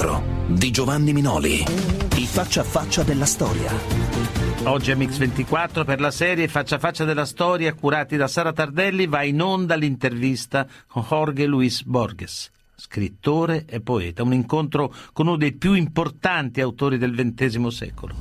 24 di Giovanni Minoli. I faccia a faccia della storia. Oggi a Mix 24 per la serie Faccia a faccia della storia curati da Sara Tardelli va in onda l'intervista con Jorge Luis Borges, scrittore e poeta, un incontro con uno dei più importanti autori del XX secolo.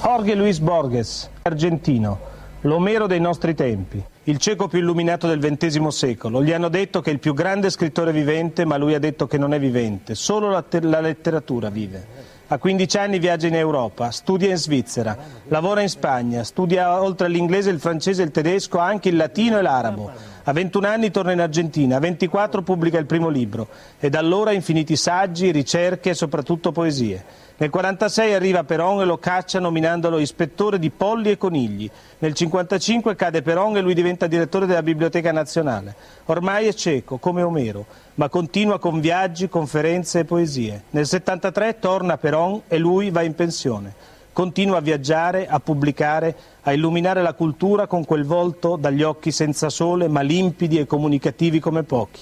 Jorge Luis Borges, argentino, l'Omero dei nostri tempi, il cieco più illuminato del XX secolo. Gli hanno detto che è il più grande scrittore vivente, ma lui ha detto che non è vivente, solo la, te- la letteratura vive. A 15 anni viaggia in Europa, studia in Svizzera, lavora in Spagna, studia oltre all'inglese, il francese, il tedesco, anche il latino e l'arabo. A 21 anni torna in Argentina, a 24 pubblica il primo libro e da allora infiniti saggi, ricerche e soprattutto poesie. Nel 1946 arriva Peron e lo caccia nominandolo ispettore di polli e conigli. Nel 1955 cade Peron e lui diventa direttore della Biblioteca Nazionale. Ormai è cieco, come Omero, ma continua con viaggi, conferenze e poesie. Nel 1973 torna Peron e lui va in pensione. Continua a viaggiare, a pubblicare, a illuminare la cultura con quel volto dagli occhi senza sole, ma limpidi e comunicativi come pochi.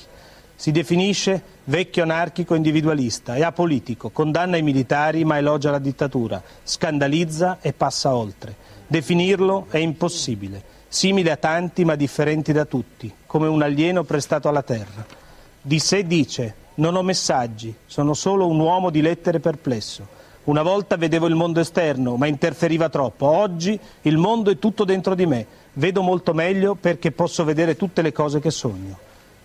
Si definisce vecchio anarchico individualista e apolitico, condanna i militari ma elogia la dittatura, scandalizza e passa oltre. Definirlo è impossibile, simile a tanti ma differenti da tutti, come un alieno prestato alla terra. Di sé dice, non ho messaggi, sono solo un uomo di lettere perplesso. Una volta vedevo il mondo esterno, ma interferiva troppo. Oggi il mondo è tutto dentro di me. Vedo molto meglio perché posso vedere tutte le cose che sogno.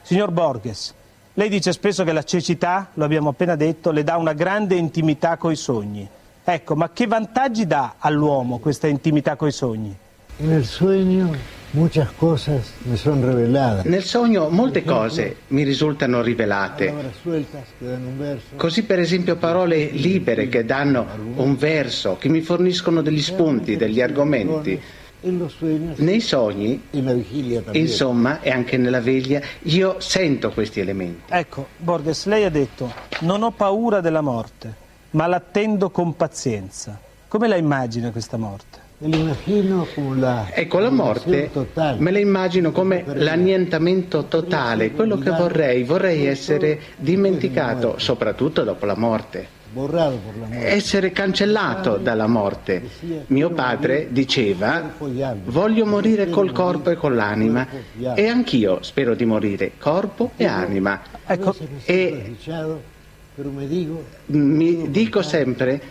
Signor Borges, lei dice spesso che la cecità, lo abbiamo appena detto, le dà una grande intimità coi sogni. Ecco, ma che vantaggi dà all'uomo questa intimità coi sogni? Nel sogno muchas cosas me son reveladas. Nel sogno molte cose mi risultano rivelate. Così per esempio parole libere che danno un verso, che mi forniscono degli spunti, degli argomenti. Nei sogni, insomma, e anche nella veglia, io sento questi elementi. Ecco, Borges, lei ha detto, non ho paura della morte, ma l'attendo con pazienza. Come la immagina questa morte? La Ecco, la morte me la immagino come l'annientamento totale, quello che vorrei, vorrei essere dimenticato, soprattutto dopo la morte. essere cancellato dalla morte. Mio padre diceva, voglio morire col corpo e con l'anima e anch'io spero di morire corpo e anima. Ecco, e- Mi dico sempre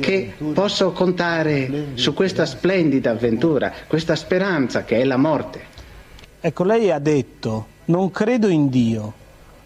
che posso contare su questa splendida avventura, questa speranza che è la morte. ecco, lei ha detto, non credo in Dio,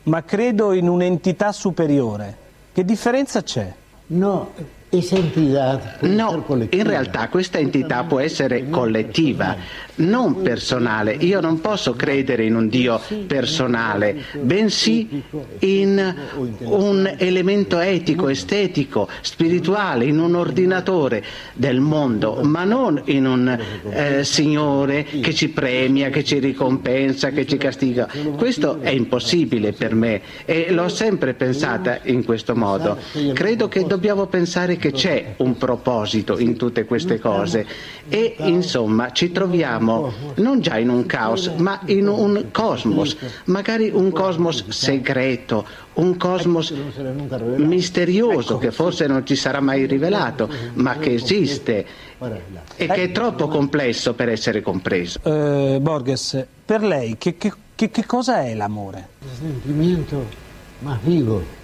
ma credo in un'entità superiore. Che differenza c'è? No, esa entidad puede No, colectiva. in realtà questa entità può essere collettiva, non personale. Io non posso credere in un Dio personale, bensì in un elemento etico, estetico, spirituale, in un ordinatore del mondo, ma non in un eh, Signore che ci premia, che ci ricompensa, che ci castiga. Questo è impossibile per me e l'ho sempre pensata in questo modo. Credo che dobbiamo pensare che c'è un proposito in tutte queste cose e insomma ci troviamo non già in un caos, ma in un cosmos, magari un cosmos segreto, un cosmos misterioso che forse non ci sarà mai rivelato, ma che esiste e che è troppo complesso per essere compreso. Eh, Borges, per lei che, che- che- che cosa è l'amore? el sentimiento más vivo.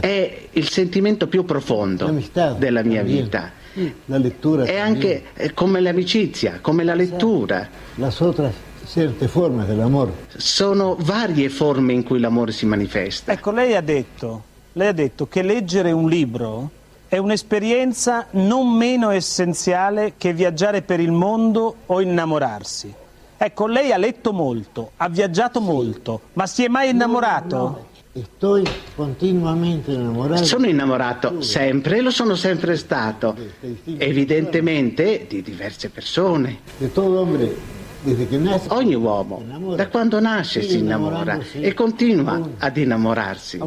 È il sentimento più profondo della mia vita. È anche come l'amicizia, come la lettura. Las otras ciertas formas del amor. Sono varie forme in cui l'amore si manifesta. Ecco, lei ha detto, lei ha detto che leggere un libro è un'esperienza non meno essenziale che viaggiare per il mondo o innamorarsi. Ecco, lei ha letto molto, ha viaggiato molto, ma si è mai innamorato? Estoy continuamente enamorado. Sono innamorato sempre e lo sono sempre stato, evidentemente di diverse persone. De todo hombre. Ogni uomo, da quando nasce, si innamora e continua ad innamorarsi.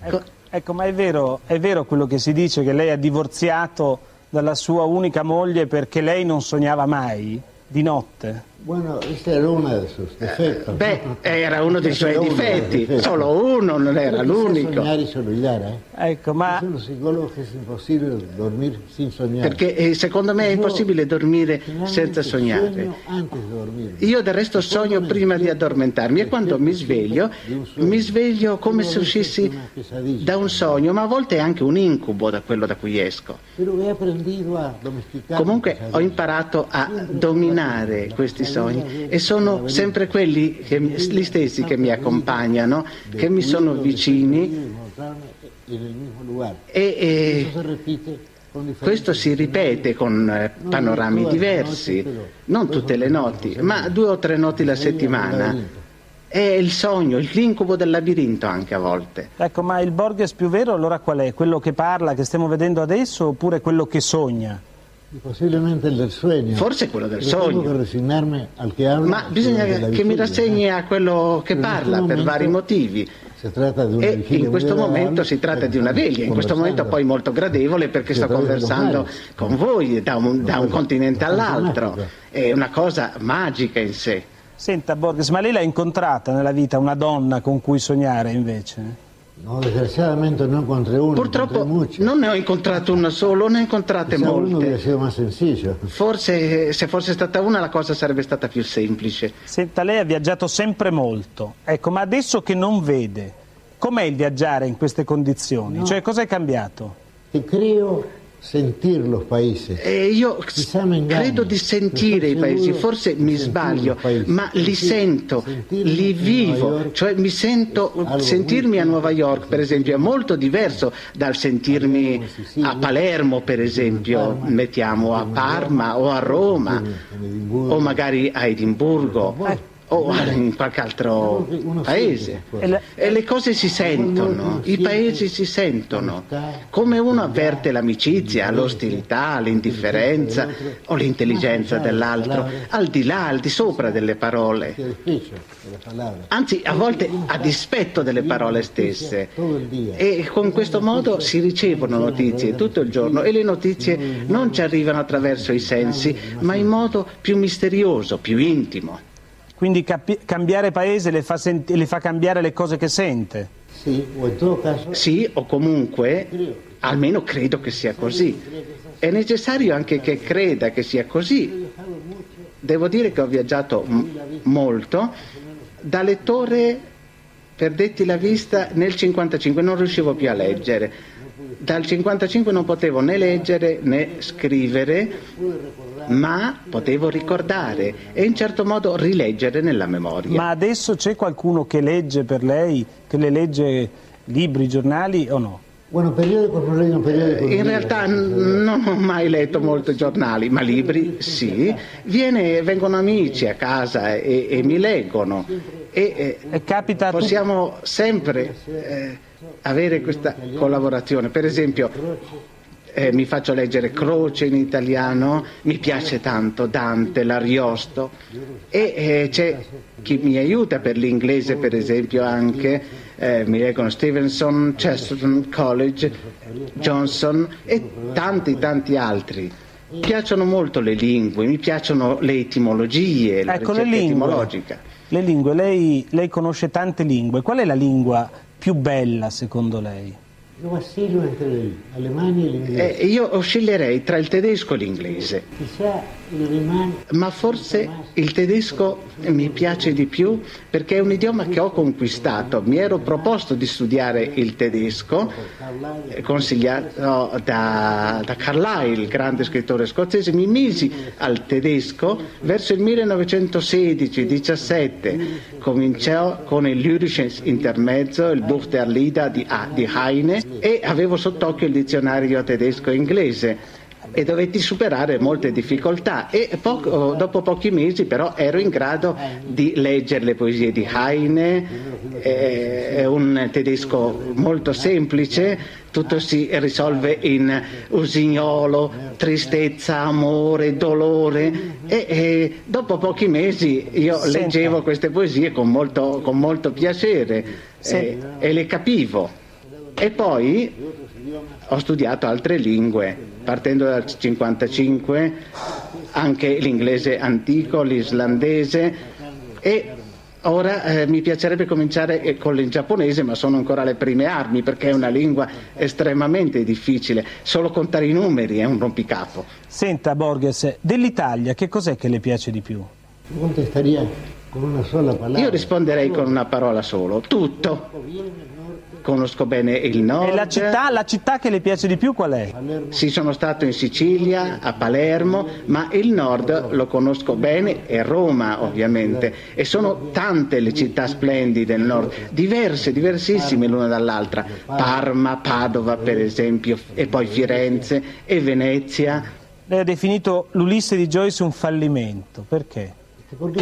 Ecco, ecco, ma è vero, è vero quello che si dice che lei ha divorziato dalla sua unica moglie perché lei non sognava mai di notte? Bueno, ese era uno de sus defectos. Beh, era uno dei suoi uno difetti, difetti. solo uno, non era l'unico. Y se olvidara. ¿eh? Ecco, ma Dicen los psicólogos que es imposible dormir sin soñar. Perché eh, secondo me è impossibile dormire senza sognare. Io del resto sogno prima di addormentarmi e quando mi sveglio, mi sveglio come se uscissi da un sogno, ma a volte è anche un incubo da quello da cui esco. Comunque ho imparato a dominare questi sogni e sono sempre quelli, che, gli stessi che mi accompagnano, che mi sono vicini e, e questo si ripete con eh, panorami diversi, non tutte le notti, ma due o tre notti la settimana. È il sogno, l'incubo del labirinto anche a volte. Ecco, ma il Borges più vero allora qual è? Quello che parla, che stiamo vedendo adesso, oppure quello che sogna? Y posiblemente el del sueño. Forse quello del Tengo sogno. resignarme al que habla. Ma bisogna la che mi rassegni a quello che parla per vari motivi. Se tratta di una E in questo momento si tratta di una perché veglia, in questo momento poi molto gradevole perché sto conversando con voi da un, da un continente all'altro. È una cosa magica in sé. Senta Borges, ma lei l'ha incontrata nella vita una donna con cui sognare invece? No, desgraciadamente no encontré uno, Purtroppo encontré non ne ho incontrato una solo, ne ho incontrate Quizá uno molte. sido más sencillo. Forse se fosse stata una la cosa sarebbe stata più semplice. Senta, lei ha viaggiato sempre molto, ecco, ma adesso che non vede, com'è il viaggiare in queste condizioni? No. Cioè, cos'è cambiato? Que creo sentir los países. E io credo di sentire i paesi, forse mi sbaglio, ma li sento, li vivo, cioè mi sento, sentirmi a Nuova York per esempio è molto diverso dal sentirmi a Palermo per esempio, mettiamo a Parma o a Roma o magari a Edimburgo o in qualche altro paese. E le cose si sentono, i paesi si sentono, come uno avverte l'amicizia, l'ostilità, l'indifferenza o l'intelligenza dell'altro, al di là, al di sopra delle parole. Anzi, a volte a dispetto delle parole stesse. E con questo modo si ricevono notizie tutto il giorno e le notizie non ci arrivano attraverso i sensi, ma in modo più misterioso, più intimo. Quindi capi- cambiare paese le fa, sent- le fa cambiare le cose che sente? Sí, o caso, Sì, o comunque, almeno credo che sia così. È necessario anche che creda che sia così. Devo dire che ho viaggiato m- molto. Da lettore, perdetti la vista nel 55, non riuscivo più a leggere. Dal 55 non potevo né leggere né scrivere, ma potevo ricordare e in certo modo rileggere nella memoria. Ma adesso c'è qualcuno che legge per lei, che le legge libri, giornali o no? bueno, periódicos no leí un periódico. In realtà non ho mai letto molti giornali, ma libri sì. Viene- vengono amici a casa e, e mi leggono. E, E capita a tu- possiamo sempre eh, avere questa collaborazione. Per esempio, eh, mi faccio leggere Croce in italiano, mi piace tanto Dante, l'Ariosto e eh, c'è chi mi aiuta per l'inglese per esempio anche, eh, mi leggono Stevenson, Chesterton College, Johnson e tanti tanti altri. Mi piacciono molto le lingue, mi piacciono le etimologie, la Ecco, le lingue. etimologica. Le lingue, lei, lei conosce tante lingue. Qual è la lingua più bella secondo lei? Yo vacilo entre el alemán y el inglés. Eh, io oscillerei tra il tedesco e l'inglese. Ma forse il tedesco mi piace di più perché è un idioma che ho conquistato. Mi ero proposto di studiare il tedesco, eh, consigliato da, da Carlyle, il grande scrittore scozzese. Mi misi al tedesco verso il 1916-17. Cominciò con il Lyrisches Intermezzo, il Buch der Lieder di, di Heine e avevo sott'occhio il dizionario tedesco-inglese e dovetti superare molte difficoltà. E poco- dopo pochi mesi però ero in grado di leggere le poesie di Heine, eh, è un tedesco molto semplice, tutto si risolve in usignolo, tristezza, amore, dolore. E, e dopo pochi mesi io leggevo queste poesie con molto, con molto piacere eh, e le capivo. E poi ho studiato altre lingue, partendo dal 55, anche l'inglese antico, l'islandese e ora eh, mi piacerebbe cominciare eh, con il giapponese, ma sono ancora alle prime armi perché è una lingua estremamente difficile, solo contare i numeri è un rompicapo. Senta Borges, dell'Italia che cos'è che le piace di più? Contestaría con una sola parola. Io risponderei con una parola solo, tutto. Conosco bene il nord. E la città, la città che le piace di più qual è? Sì, sono stato in Sicilia, a Palermo, ma il nord lo conosco bene e Roma ovviamente. E sono tante le città splendide del nord, diverse, diversissime l'una dall'altra. Parma, Padova per esempio, e poi Firenze e Venezia. Lei ha definito l'Ulisse di Joyce un fallimento, perché?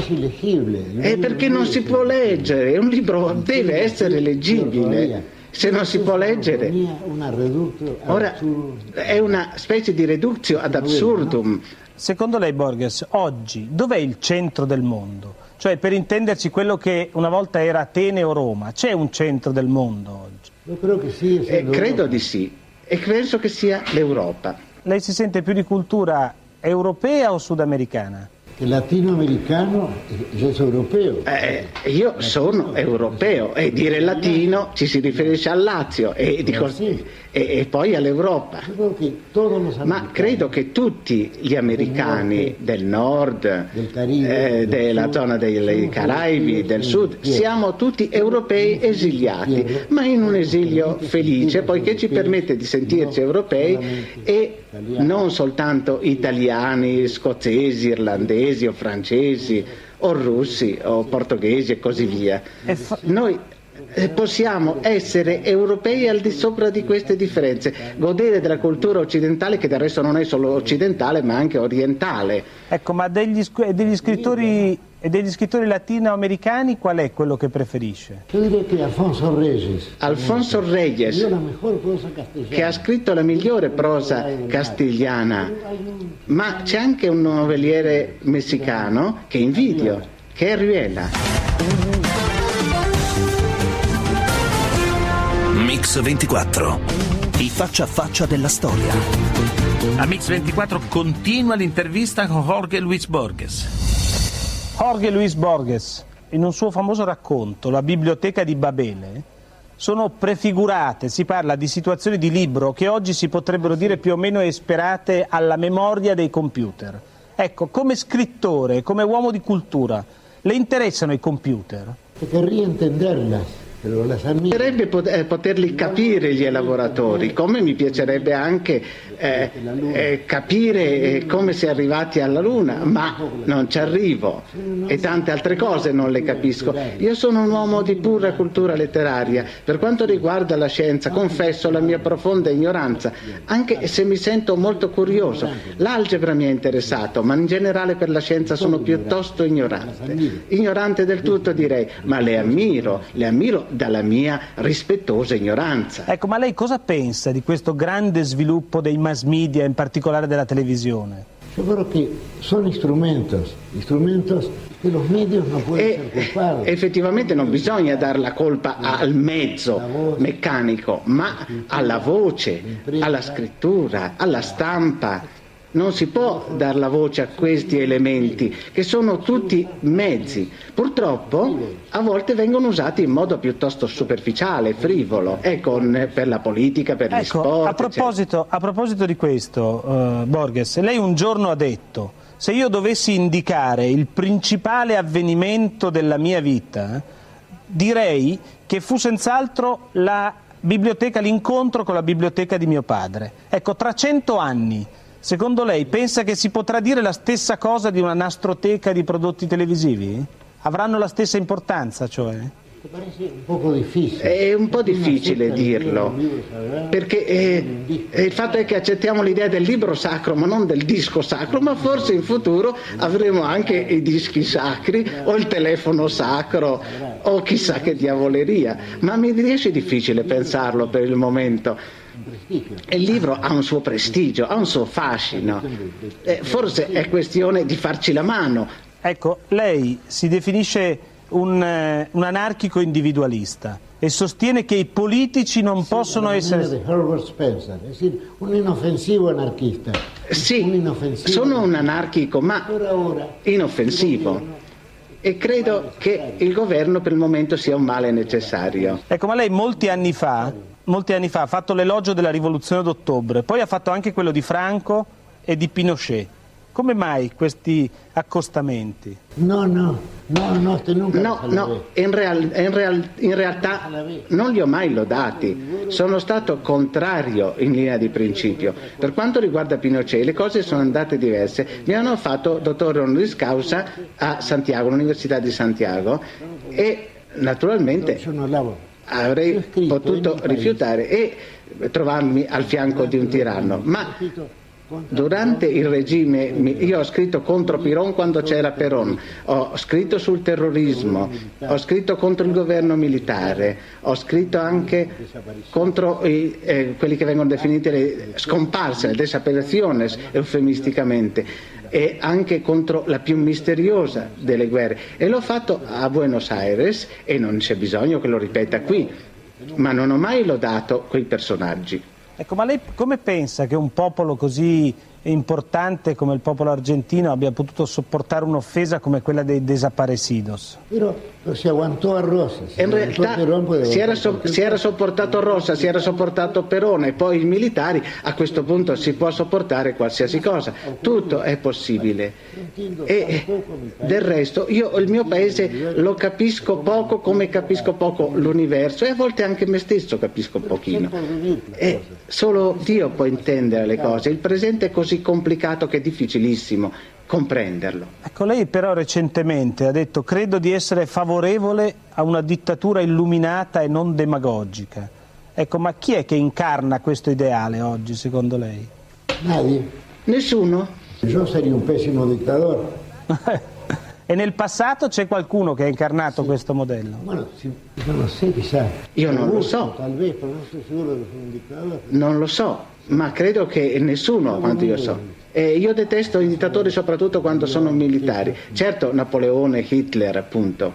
Ilegible. È perché non si può leggere, un libro deve essere leggibile. Se non si può leggere, ora è una specie di reductio ad absurdum. Secondo lei Borges, oggi dov'è il centro del mondo? Cioè per intenderci quello che una volta era Atene o Roma, c'è un centro del mondo oggi? Creo que sigue Eh, credo di sì e penso che sia l'Europa. Lei si sente più di cultura europea o sudamericana? Latinoamericano es europeo. Eh, io sono europeo e dire latino ci si riferisce al Lazio e, di cos- e- e poi all'Europa. Ma credo che tutti gli americani del nord, Del Caribe, eh, del della zona dei Caraibi, del sud, siamo tutti europei esiliati, ma in un esilio felice poiché ci permette di sentirci europei e non soltanto italiani, scozzesi, irlandesi o francesi o russi o portoghesi e così via. Noi possiamo essere europei al di sopra di queste differenze, godere della cultura occidentale che del resto non è solo occidentale ma anche orientale. Ecco, ma degli, degli scrittori, e degli scrittori latinoamericani qual è quello che preferisce? yo diría que Alfonso Reyes. Alfonso Reyes, che ha scritto la migliore prosa castigliana, ma c'è anche un novelliere messicano che invidio, che è Riuela. Mix 24. I faccia a faccia della storia. A Mix 24 continua l'intervista con Jorge Luis Borges. Jorge Luis Borges, in un suo famoso racconto, La biblioteca di Babele, sono prefigurate, si parla di situazioni di libro che oggi si potrebbero dire più o meno esperate alla memoria dei computer. Ecco, come scrittore, come uomo di cultura, le interessano i computer? Que querría entenderlas, Mi piacerebbe eh, poterli capire gli elaboratori, come mi piacerebbe anche eh, eh, capire eh, come si è arrivati alla Luna, ma non ci arrivo e tante altre cose non le capisco. Io sono un uomo di pura cultura letteraria. Per quanto riguarda la scienza, confesso la mia profonda ignoranza, anche se mi sento molto curioso. L'algebra mi ha interessato, ma in generale per la scienza sono piuttosto ignorante. Ignorante del tutto direi, ma le ammiro, le ammiro dalla mia rispettosa ignoranza. Ecco, ma lei cosa pensa di questo grande sviluppo dei mass media, in particolare della televisione? Yo creo que son instrumentos, instrumentos que los medios no pueden ser E effettivamente non bisogna dare la colpa al mezzo meccanico, ma alla voce, alla scrittura, alla stampa. Non si può dar la voce a questi elementi, che sono tutti mezzi. Purtroppo a volte vengono usati in modo piuttosto superficiale, frivolo, e con- per la politica, per gli Ecco, sport. a proposito, a proposito di questo, eh, Borges, lei un giorno ha detto, se io dovessi indicare il principale avvenimento della mia vita, direi che fu senz'altro la biblioteca, l'incontro con la biblioteca di mio padre. Ecco, tra cento anni, secondo lei pensa che si potrà dire la stessa cosa di una nastroteca di prodotti televisivi? Avranno la stessa importanza, cioè? Un poco difícil. È un po' difficile dirlo, perché eh, eh, il fatto è che accettiamo l'idea del libro sacro, ma non del disco sacro, ma forse in futuro avremo anche i dischi sacri o il telefono sacro o chissà che diavoleria, ma mi riesce difficile pensarlo per il momento. Il libro ha un suo prestigio, ha un suo fascino, Eh, forse è questione di farci la mano. Ecco, lei si definisce un, eh, un anarchico individualista e sostiene che i politici non Sì, possono essere... Herbert Spencer, un inoffensivo anarquista. Un Sì, inoffensivo sono un anarchico, ma Ora, ora, inoffensivo. E credo che il governo per il momento sia un male necessario. Ecco, ma lei molti anni fa, molti anni fa ha fatto l'elogio della rivoluzione d'ottobre, poi ha fatto anche quello di Franco e di Pinochet. Come mai questi accostamenti? No, no, no, no, te nunca No, no, in, real- in real- in realtà non li ho mai lodati. Sono stato contrario in linea di principio. Per quanto riguarda Pinochet, le cose sono andate diverse. Mi hanno fatto dottore honoris causa a Santiago, all'Università di Santiago, e naturalmente. Avrei potuto rifiutare e trovarmi al fianco di un tiranno. Ma durante il regime io ho scritto contro Piron quando c'era Peron, ho scritto sul terrorismo, ho scritto contro il governo militare, ho scritto anche contro i- eh, quelli che vengono definiti le scomparse, le desapariciones eufemisticamente e anche contro la più misteriosa delle guerre e l'ho fatto a Buenos Aires e non c'è bisogno che lo ripeta qui, ma non ho mai lodato quei personaggi. Ecco, ma lei come pensa che un popolo così importante come il popolo argentino abbia potuto sopportare un'offesa come quella dei desaparecidos? Pero, se aguantó a Rosas. se In realtà si era, so- si era sopportato Rossa, si era sopportato Perone poi i militari, a questo punto si può sopportare qualsiasi cosa, tutto è possibile. E del resto io il mio paese lo capisco poco come capisco poco l'universo e a volte anche me stesso capisco pochino. E solo Dio può intendere le cose, il presente è così complicato che è difficilissimo comprenderlo. Ecco, lei però recentemente ha detto credo di essere favorevole a una dittatura illuminata e non demagogica. Ecco, ma chi è che incarna questo ideale oggi, secondo lei? Nadie. Nessuno? Yo sería un pésimo dictador. e nel passato c'è qualcuno che ha incarnato questo modello? Bueno, si- yo no sé, quizás. Io non lo so. Tal vez, pero no estoy seguro de que fue un dictador. Non lo so, ma credo che nessuno, quanto io so. E io detesto i dittatori soprattutto quando sono militari. Certo, Napoleone, Hitler, appunto.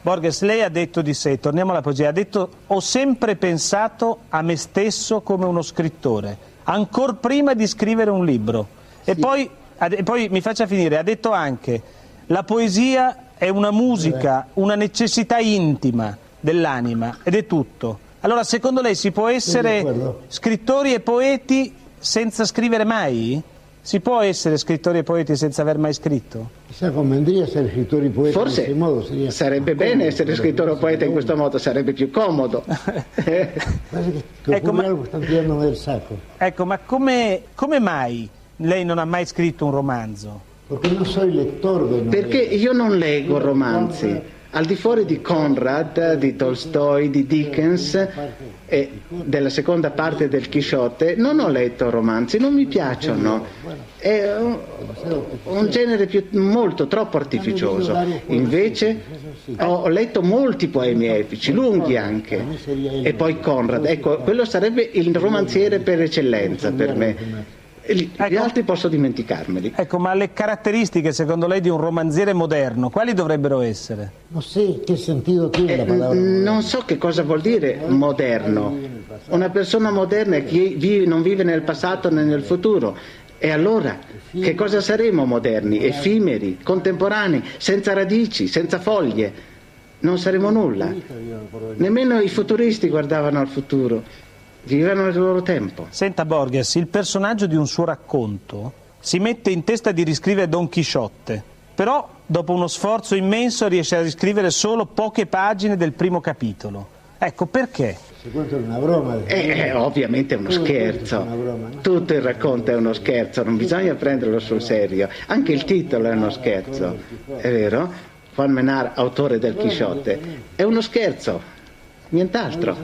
Borges, lei ha detto di sé, torniamo alla poesia, ha detto ho sempre pensato a me stesso come uno scrittore, ancor prima di scrivere un libro. E, poi, e poi mi faccia finire, ha detto anche la poesia è una musica, una necessità intima dell'anima ed è tutto. Allora secondo lei si può essere scrittori e poeti senza scrivere mai? Si può essere scrittori e poeti senza aver mai scritto? Quizás convendría ser escritor y poeta de Forse ese modo. Sería sarebbe bene essere scrittore o poeta in questo modo, sarebbe più comodo. Ecco, ma-. Ecco, ma come, come mai lei non ha mai scritto un romanzo? Porque no soy lector de novelas. Perché io non leggo romanzi. Al di fuori di Conrad, di Tolstoi, di Dickens e della seconda parte del Chisciotte, non ho letto romanzi, non mi piacciono. È un, genere più- molto troppo artificioso. Invece ho letto molti poemi epici, lunghi anche. E poi Conrad, ecco, quello sarebbe il romanziere per eccellenza per me. Gli gli Ecco. altri posso dimenticarmeli. Ecco, ma le caratteristiche secondo lei di un romanziere moderno, quali dovrebbero essere? No sé qué sentido tiene Eh, la palabra. non so che cosa vuol dire moderno. Una persona moderna è chi vi- non vive nel passato né nel futuro. E allora, che cosa saremo moderni? Effimeri, contemporanei, senza radici, senza foglie? Non saremo nulla. Nemmeno i futuristi guardavano al futuro, vivevano il loro tempo. Senta Borges, il personaggio di un suo racconto si mette in testa di riscrivere Don Chisciotte, però dopo uno sforzo immenso riesce a riscrivere solo poche pagine del primo capitolo. Ecco perché? Se cuenta una broma. Eh, eh, ovviamente è uno Tutto scherzo. è una broma, no? Tutto il racconto è uno scherzo, non bisogna prenderlo sul serio. Anche il titolo è uno scherzo, è vero? Juan Menard, autore del Chisciotte, è uno scherzo, nient'altro.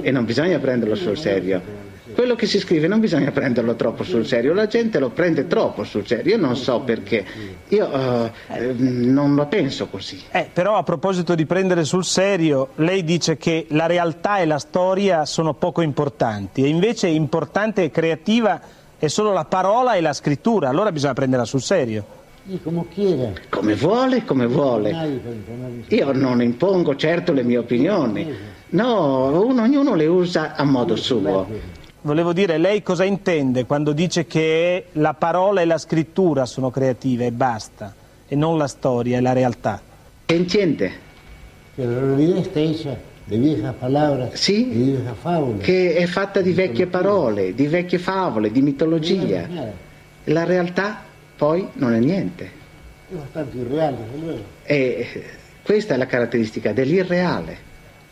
E non bisogna prenderlo sul serio. Quello che si scrive non bisogna prenderlo troppo sul serio, la gente lo prende troppo sul serio, io non so perché, io eh, non la penso così. Eh, però a proposito di prendere sul serio, lei dice che la realtà e la storia sono poco importanti e invece importante e creativa è solo la parola e la scrittura, allora bisogna prenderla sul serio. Como quiera. Come vuole, come vuole. Io non impongo certo le mie opinioni. No, uno- ognuno le usa a modo suo. Volevo dire, lei cosa intende quando dice che la parola e la scrittura sono creative e basta, e non la storia e la realtà? Che intende? Que la está hecha de viejas palabras y de viejas fábulas. Che è fatta di vecchie parole, di vecchie favole, di mitologia. La realtà poi non è niente. Es bastante irreal, desde luego. E questa è la caratteristica dell'irreale.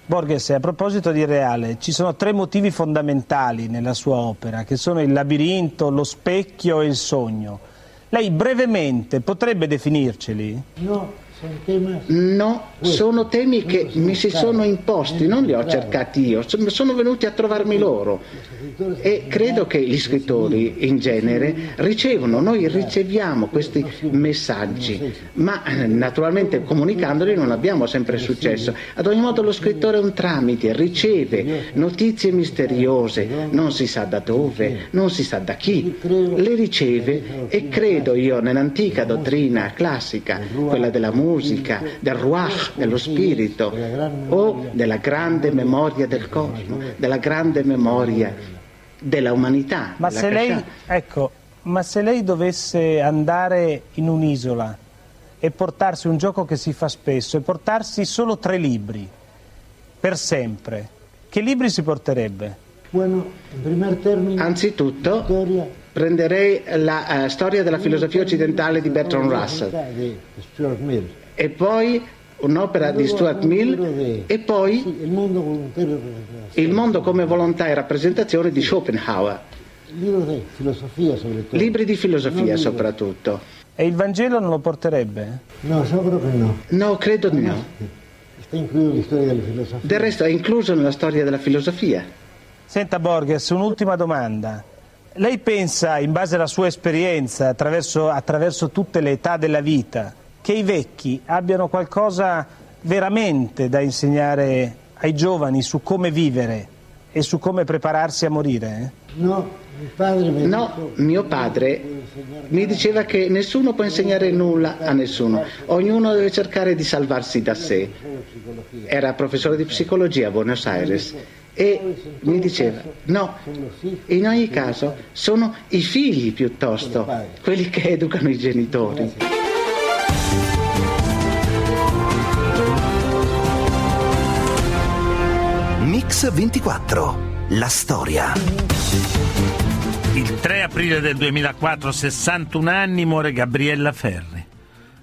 Borges, a proposito di reale, ci sono tre motivi fondamentali nella sua opera, che sono il labirinto, lo specchio e il sogno. Lei brevemente potrebbe definirceli? No, No, sono temi che mi si sono imposti, non li ho cercati io, sono venuti a trovarmi loro. E credo che gli scrittori in genere ricevono, noi riceviamo questi messaggi, ma eh, naturalmente comunicandoli non abbiamo sempre successo. Ad ogni modo lo scrittore è un tramite, riceve notizie misteriose, non si sa da dove, non si sa da chi, le riceve e credo io nell'antica dottrina classica, quella della musica, del ruach, dello spirito, o della grande memoria del cosmo, della grande memoria della umanità. Ma della se, lei, ecco, ma se lei dovesse andare in un'isola e portarsi un gioco che si fa spesso e portarsi solo tre libri per sempre, che libri si porterebbe? Bueno, Anzitutto prenderei la eh, storia della filosofia occidentale di Bertrand Russell e poi un'opera di Stuart Mill e poi Il mondo come volontà e rappresentazione di Schopenhauer, libri di filosofia soprattutto. E il Vangelo non lo porterebbe? No, creo que no. No, credo di no. Filosofía. Del resto è incluso nella storia della filosofia. Senta Borges, un'ultima domanda. Lei pensa, in base alla sua esperienza, attraverso, attraverso tutte le età della vita, che i vecchi abbiano qualcosa veramente da insegnare ai giovani su come vivere e su come prepararsi a morire? No, mi padre me No, mio padre mi diceva che nessuno può insegnare nulla a nessuno, ognuno deve cercare di salvarsi da sé. Era professore di psicologia a Buenos Aires e mi diceva no, in ogni caso sono i figli piuttosto quelli che educano i genitori. Mix 24. La storia. Il 3 aprile del 2004, 61 anni, muore Gabriella Ferri.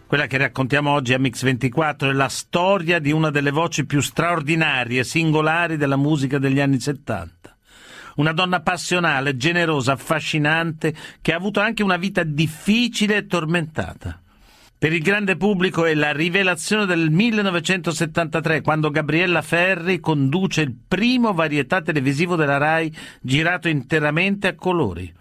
Quella che raccontiamo oggi a Mix 24 è la storia di una delle voci più straordinarie e singolari della musica degli anni 70. Una donna passionale, generosa, affascinante, che ha avuto anche una vita difficile e tormentata. Per il grande pubblico è la rivelazione del 1973, quando Gabriella Ferri conduce il primo varietà televisivo della RAI girato interamente a colori.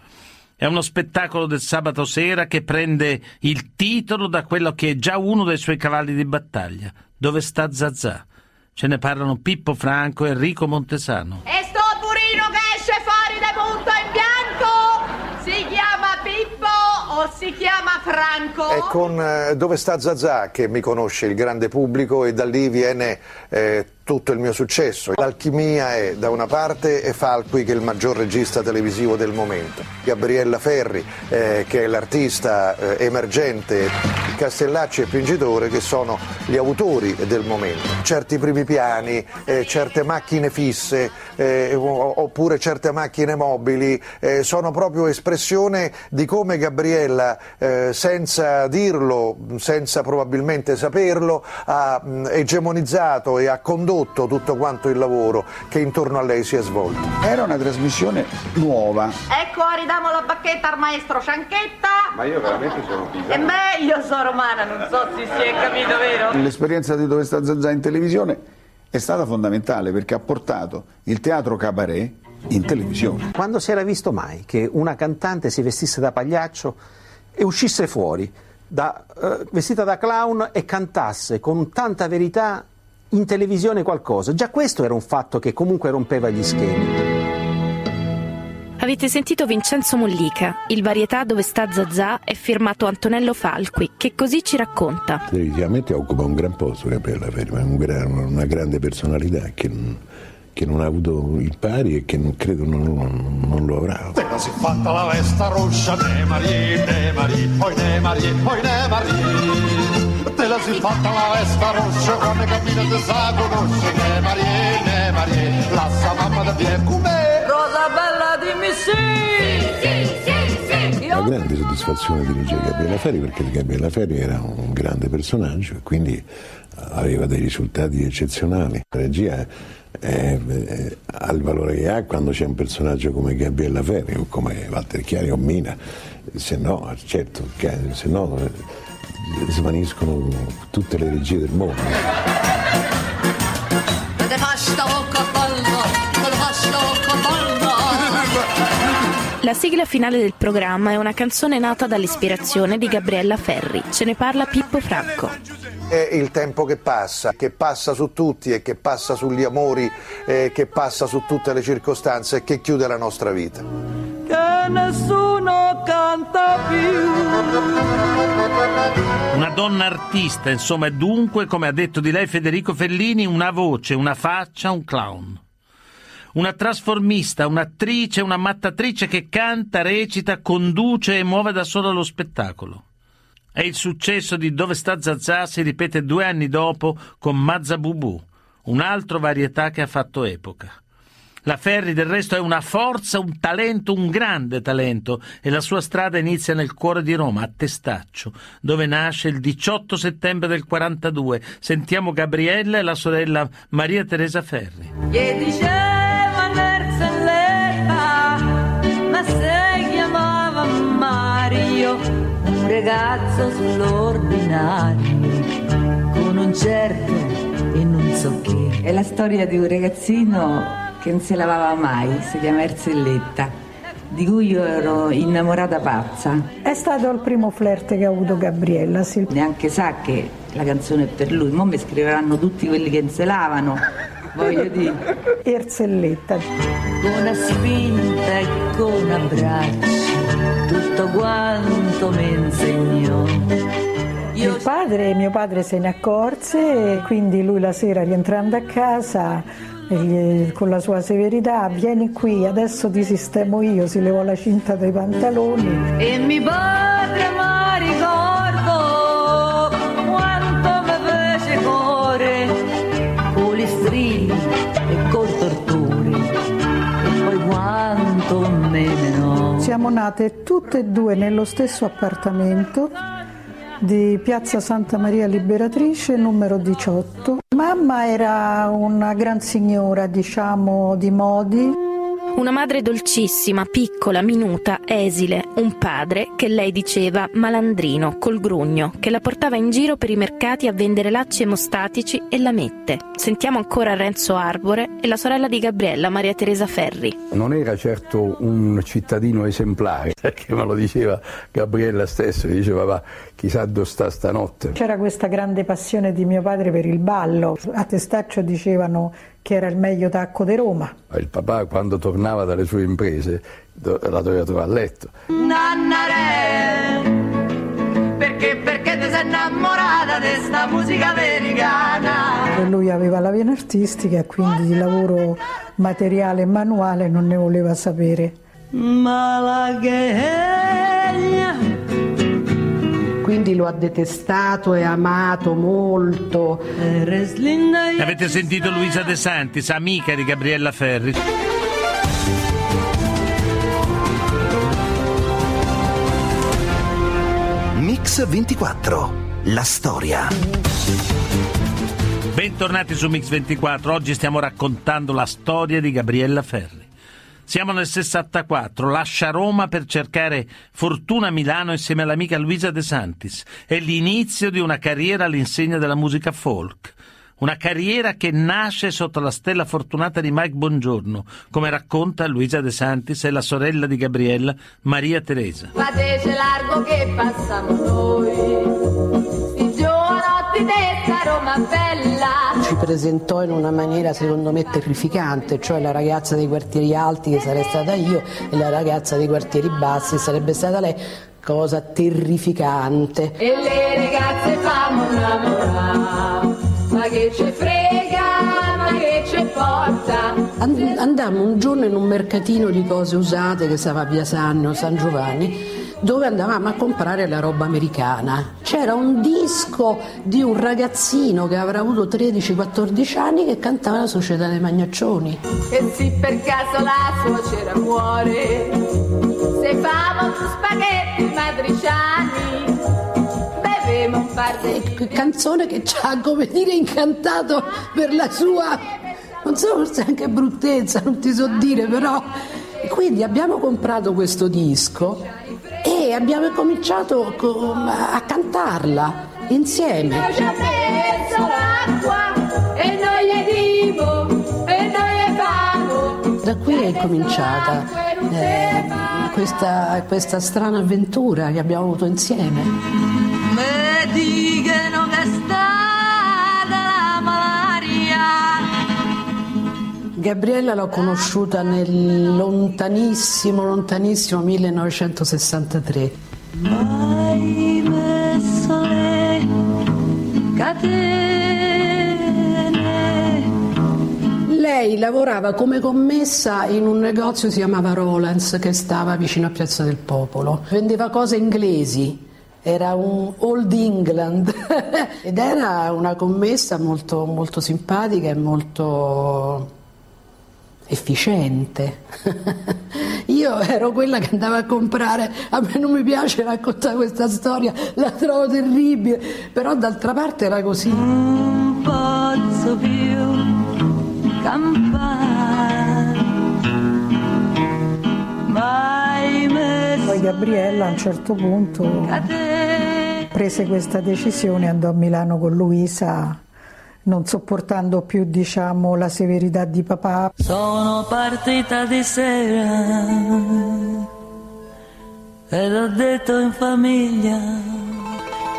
È uno spettacolo del sabato sera che prende il titolo da quello che è già uno dei suoi cavalli di battaglia. Dove sta Zazà? Ce ne parlano Pippo Franco e Enrico Montesano. E sto burino che esce fuori dai punto in bianco si chiama Pippo o si chiama Franco? È con eh, Dove sta Zazà che mi conosce il grande pubblico e da lì viene eh, tutto il mio successo. L'alchimia è da una parte e Falqui che è il maggior regista televisivo del momento. Gabriella Ferri eh, che è l'artista eh, emergente, Castellacci e Pingitore che sono gli autori del momento. Certi primi piani, eh, certe macchine fisse eh, oppure certe macchine mobili eh, sono proprio espressione di come Gabriella eh, senza dirlo, senza probabilmente saperlo, ha mh, egemonizzato e ha condotto tutto quanto il lavoro che intorno a lei si è svolto. Era una trasmissione nuova, Ecco, ridamo la bacchetta al maestro Cianchetta. Ma io veramente sono E beh, io sono romana, non so se si è capito, vero? l'esperienza di Dove sta Zazà in televisione è stata fondamentale perché ha portato il teatro cabaret in televisione. Quando si era visto mai che una cantante si vestisse da pagliaccio e uscisse fuori da, eh, vestita da clown e cantasse con tanta verità in televisione qualcosa? Già questo era un fatto che comunque rompeva gli schemi. Avete sentito Vincenzo Mollica, il varietà dove sta Zazà è firmato Antonello Falqui, che così ci racconta. Televisivamente occupa un gran posto Gabriella Ferri, ma un gran, una grande personalità che non, che non, ha avuto il pari e che non, credo non, non, non lo avrà. Te si fatta la vesta rossa, ne Marie, ne Marie, poi ne Marie, poi ne Marie. Te la si fatta la vesta rossa, come cammina te sa conosce, ne Marie, ne Marie, la sa mamma da via come. Rosa bella dimmi sì, sì, sì, sì. Una grande soddisfazione dirigere Gabriella Ferri perché Gabriella Ferri era un grande personaggio e quindi aveva dei risultati eccezionali. La regia è, è, ha il valore che ha quando c'è un personaggio come Gabriella Ferri o come Walter Chiari o Mina, se no, certo, se no eh, svaniscono tutte le regie del mondo. La sigla finale del programma è una canzone nata dall'ispirazione di Gabriella Ferri. Ce ne parla Pippo Franco. È il tempo che passa, che passa su tutti e che passa sugli amori, che passa su tutte le circostanze e che chiude la nostra vita. Che nessuno canta più. Una donna artista, insomma, è dunque, come ha detto di lei Federico Fellini, una voce, una faccia, un clown. Una trasformista, un'attrice, una mattatrice che canta, recita, conduce e muove da sola lo spettacolo. E il successo di Dove sta Zazà si ripete due anni dopo con Mazza Bubu, un altro varietà che ha fatto epoca. La Ferri del resto è una forza, un talento, un grande talento e la sua strada inizia nel cuore di Roma, a Testaccio, dove nasce il 18 settembre del 42. Sentiamo Gabriella e la sorella Maria Teresa Ferri. Gli diceva Merzelletta, ma se chiamava Mario, un ragazzo sull'ordinario, con un certo e non so che. È la storia di un ragazzino che non si lavava mai, si chiama Erzelletta, di cui io ero innamorata pazza. È stato il primo flirt che ha avuto Gabriella, sì. Neanche sa che la canzone è per lui, mo mi scriveranno tutti quelli che non se lavano, voglio dire. Erzelletta. Con una spinta e con abbracci, tutto quanto mi insegnò. Il padre, mio padre se ne accorse e quindi lui la sera rientrando a casa con la sua severità, vieni qui, adesso ti sistemo io, si levò la cinta dai pantaloni. E mi padre ma ricordo quanto mi fece cuore, con gli strilli e col torture, e poi quanto me menò. Siamo nate tutte e due nello stesso appartamento di Piazza Santa Maria Liberatrice, numero 18. Mamma era una gran signora, diciamo, di modi. Una madre dolcissima, piccola, minuta, esile, un padre che lei diceva malandrino, col grugno, che la portava in giro per i mercati a vendere lacci emostatici e lamette. Sentiamo ancora Renzo Arbore e la sorella di Gabriella, Maria Teresa Ferri. Non era certo un cittadino esemplare, perché me lo diceva Gabriella stesso, diceva va, chissà dove sta stanotte. C'era questa grande passione di mio padre per il ballo, a Testaccio dicevano che era il meglio tacco di Roma. Il papà quando tornava dalle sue imprese la doveva trovare a letto. Nannare, perché, perché ti sei innamorata di questa musica americana? E lui aveva la vena artistica e quindi di lavoro materiale e manuale non ne voleva sapere. Malaghegna quindi lo ha detestato e amato molto. Avete sentito Luisa De Santis, amica di Gabriella Ferri? Mix 24, la storia. Bentornati su Mix 24, oggi stiamo raccontando la storia di Gabriella Ferri. Siamo nel 64, lascia Roma per cercare fortuna a Milano insieme all'amica Luisa De Santis. È l'inizio di una carriera all'insegna della musica folk. Una carriera che nasce sotto la stella fortunata di Mike Bongiorno, come racconta Luisa De Santis e la sorella di Gabriella, Maria Teresa. Fatece largo che passamo noi, sti giovanotti desta Roma bella, Ci presentò in una maniera secondo me terrificante, cioè la ragazza dei quartieri alti che sarei stata io e la ragazza dei quartieri bassi sarebbe stata lei cosa terrificante. E le ragazze fanno innamorare, ma che ci frega, ma che ci porta. And- andammo un giorno in un mercatino di cose usate che stava a Via Sanno, San Giovanni, dove andavamo a comprare la roba americana. C'era un disco di un ragazzino che avrà avuto 13-14 anni che cantava la Società dei Magnaccioni. E se per caso la suocera muore, se famo spaghetti matriciani, bevemo un par di... Che canzone che ci ha, come dire, incantato per la sua, non so, forse anche bruttezza, non ti so dire, però... E quindi abbiamo comprato questo disco e abbiamo cominciato co- a cantarla insieme. Io ci ho messo l'acqua e noi gli dimo e noi gli famo. Da qui è cominciata eh, questa, questa strana avventura che abbiamo avuto insieme. Gabriella l'ho conosciuta nel lontanissimo, lontanissimo 1963. Hai messo le catene. Lei lavorava come commessa in un negozio che si chiamava Rolands che stava vicino a Piazza del Popolo. Vendeva cose inglesi. Era un Old England ed era una commessa molto, molto simpatica e molto efficiente. Io ero quella che andava a comprare, a me non mi piace raccontare questa storia, la trovo terribile, però d'altra parte era così. Non posso più campare. Mai messo Poi Gabriella a un certo punto prese questa decisione e andò a Milano con Luisa, non sopportando più diciamo, la severità di papà. Sono partita di sera ed ho detto in famiglia,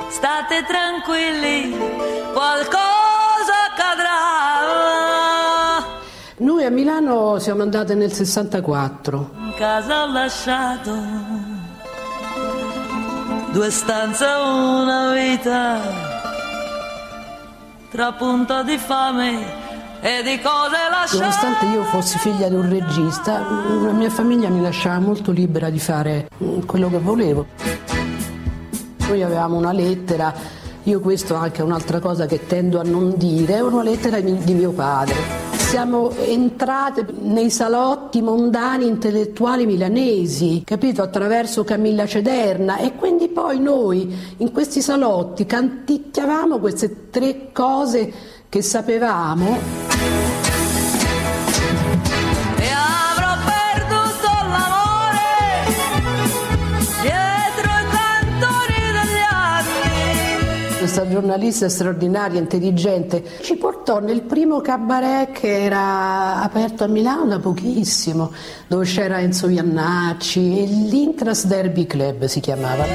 state tranquilli, qualcosa accadrà. Noi a Milano siamo andate nel 64. In casa ho lasciato due stanze e una vita tra punto di fame e di cose lasciate. Nonostante io fossi figlia di un regista, la mia famiglia mi lasciava molto libera di fare mm, quello che volevo. Noi avevamo una lettera, io questo anche è un'altra cosa che tendo a non dire, una lettera di mio padre. Siamo entrate nei salotti mondani intellettuali milanesi, capito, attraverso Camilla Cederna. E quindi poi noi in questi salotti canticchiavamo queste tre cose che sapevamo questa giornalista straordinaria, intelligente, ci portò nel primo cabaret che era aperto a Milano da pochissimo, dove c'era Enzo Iannacci, e l'Intras Derby Club si chiamava.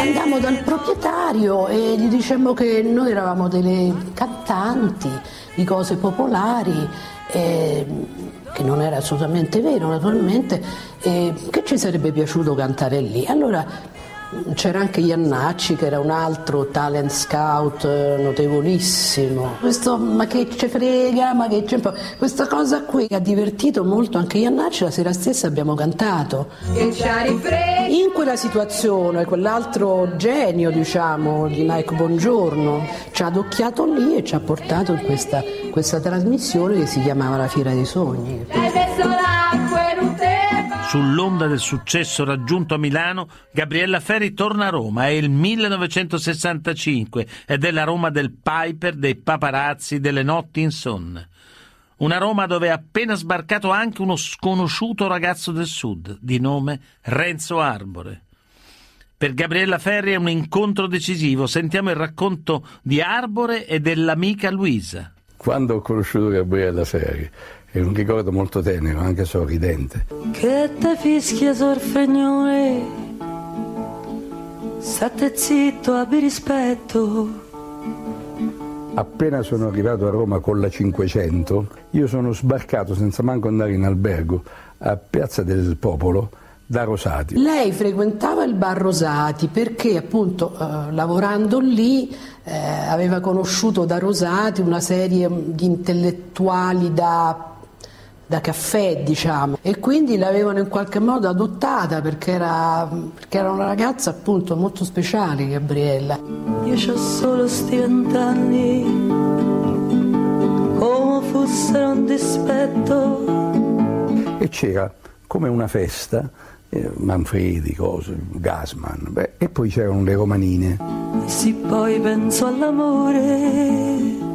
Andammo dal proprietario e gli dicemmo che noi eravamo delle cantanti di cose popolari, eh, che non era assolutamente vero naturalmente, e che ci sarebbe piaciuto cantare lì. Allora c'era anche Iannacci che era un altro talent scout eh, notevolissimo. Questo ma che ci frega, ma che c'è questa cosa qui che ha divertito molto anche Iannacci, la sera stessa abbiamo cantato. In quella situazione, quell'altro genio, diciamo, di Mike Bongiorno, ci ha adocchiato lì e ci ha portato in questa, questa trasmissione che si chiamava La Fiera dei Sogni. Sull'onda del successo raggiunto a Milano, Gabriella Ferri torna a Roma. È il 1965 ed è la Roma del Piper, dei paparazzi, delle notti insonne. Una Roma dove è appena sbarcato anche uno sconosciuto ragazzo del sud, di nome Renzo Arbore. Per Gabriella Ferri è un incontro decisivo. Sentiamo il racconto di Arbore e dell'amica Luisa. Quando ho conosciuto Gabriella Ferri è un ricordo molto tenero, anche sorridente. Che te fischia sorfregnone, state zitto, abbi rispetto. Appena sono arrivato a Roma con la 500, io sono sbarcato senza manco andare in albergo a Piazza del Popolo da Rosati. Lei frequentava il bar Rosati perché appunto eh, lavorando lì eh, aveva conosciuto da Rosati una serie di intellettuali da, da caffè, diciamo, e quindi l'avevano in qualche modo adottata perché era, perché era una ragazza appunto molto speciale, Gabriella. Io ho solo sti vent'anni, come fossero un dispetto. E c'era come una festa eh, Manfredi, cose, Gasman, beh, e poi c'erano le romanine. Se poi penso all'amore,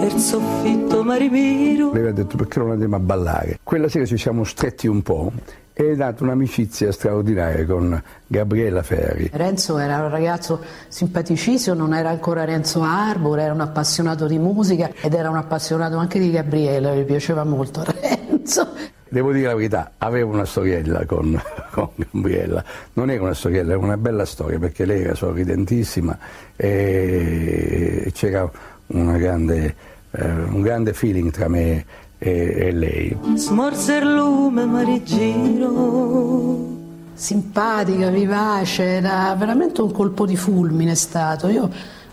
e il soffitto marimiro. Lei ha detto perché non andiamo a ballare. Quella sera ci siamo stretti un po' e è nata un'amicizia straordinaria con Gabriella Ferri. Renzo era un ragazzo simpaticissimo, non era ancora Renzo Arbor, era un appassionato di musica ed era un appassionato anche di Gabriella, mi piaceva molto Renzo. Devo dire la verità, avevo una storiella con, con Gabriella, non era una storiella, era una bella storia perché lei era sorridentissima e c'era grande, eh, un grande feeling tra me e, e lei. Smorse il lume, marigiro. Simpatica, vivace, era veramente un colpo di fulmine stato. Io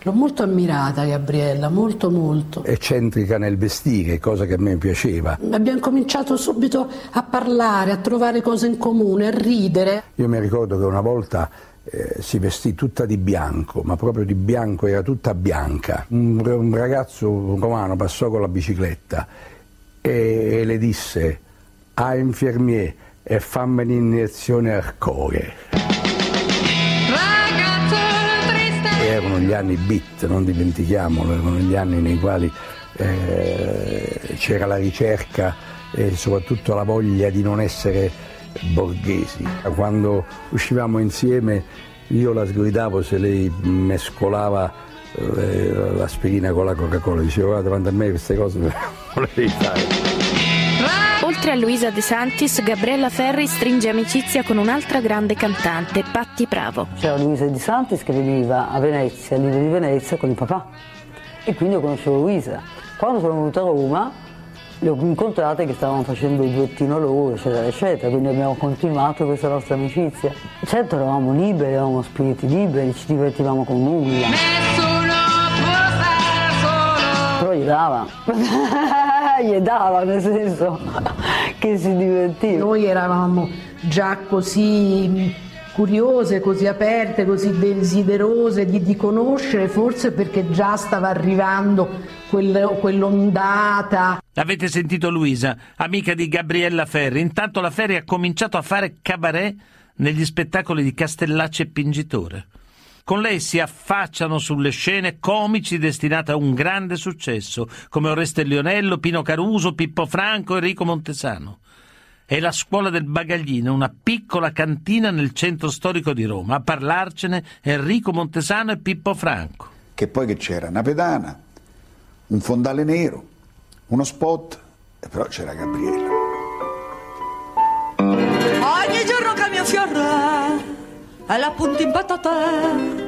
L'ho molto ammirata Gabriella, molto molto. Eccentrica nel vestire, cosa che a me piaceva. Abbiamo cominciato subito a parlare, a trovare cose in comune, a ridere. Io mi ricordo che una volta eh, si vestì tutta di bianco, ma proprio di bianco, era tutta bianca. Un, un ragazzo romano passò con la bicicletta e, e le disse a infermier e fammi un'iniezione al cuore. erano gli anni beat, non dimentichiamolo, erano gli anni nei quali eh, c'era la ricerca e soprattutto la voglia di non essere borghesi. Quando uscivamo insieme io la sgridavo se lei mescolava eh, l'aspirina con la Coca-Cola, dicevo guarda davanti a me queste cose non le devi fare. Oltre a Luisa De Santis, Gabriella Ferri stringe amicizia con un'altra grande cantante, Patti Bravo. C'era Luisa De Santis che veniva a Venezia, al Lido di Venezia, con il papà. E quindi io conoscevo Luisa. Quando sono venuta a Roma, le ho incontrate che stavano facendo il duettino loro, eccetera, eccetera. Quindi abbiamo continuato questa nostra amicizia. Certo eravamo liberi, eravamo spiriti liberi, ci divertivamo con nulla. Però gli dava. gli dava, nel senso che si divertiva. Noi eravamo già così curiose, così aperte, così desiderose di, di conoscere, forse perché già stava arrivando quel, quell'ondata. Avete sentito Luisa, amica di Gabriella Ferri. Intanto la Ferri ha cominciato a fare cabaret negli spettacoli di Castellacci e Pingitore. Con lei si affacciano sulle scene comici destinate a un grande successo, come Oreste Lionello, Pino Caruso, Pippo Franco, Enrico Montesano. È la scuola del Bagaglino, una piccola cantina nel centro storico di Roma. A parlarcene Enrico Montesano e Pippo Franco. Che poi che c'era? Una pedana, un fondale nero, uno spot, e però c'era Gabriella. Ogni giorno cambio fiore e la punta in patata.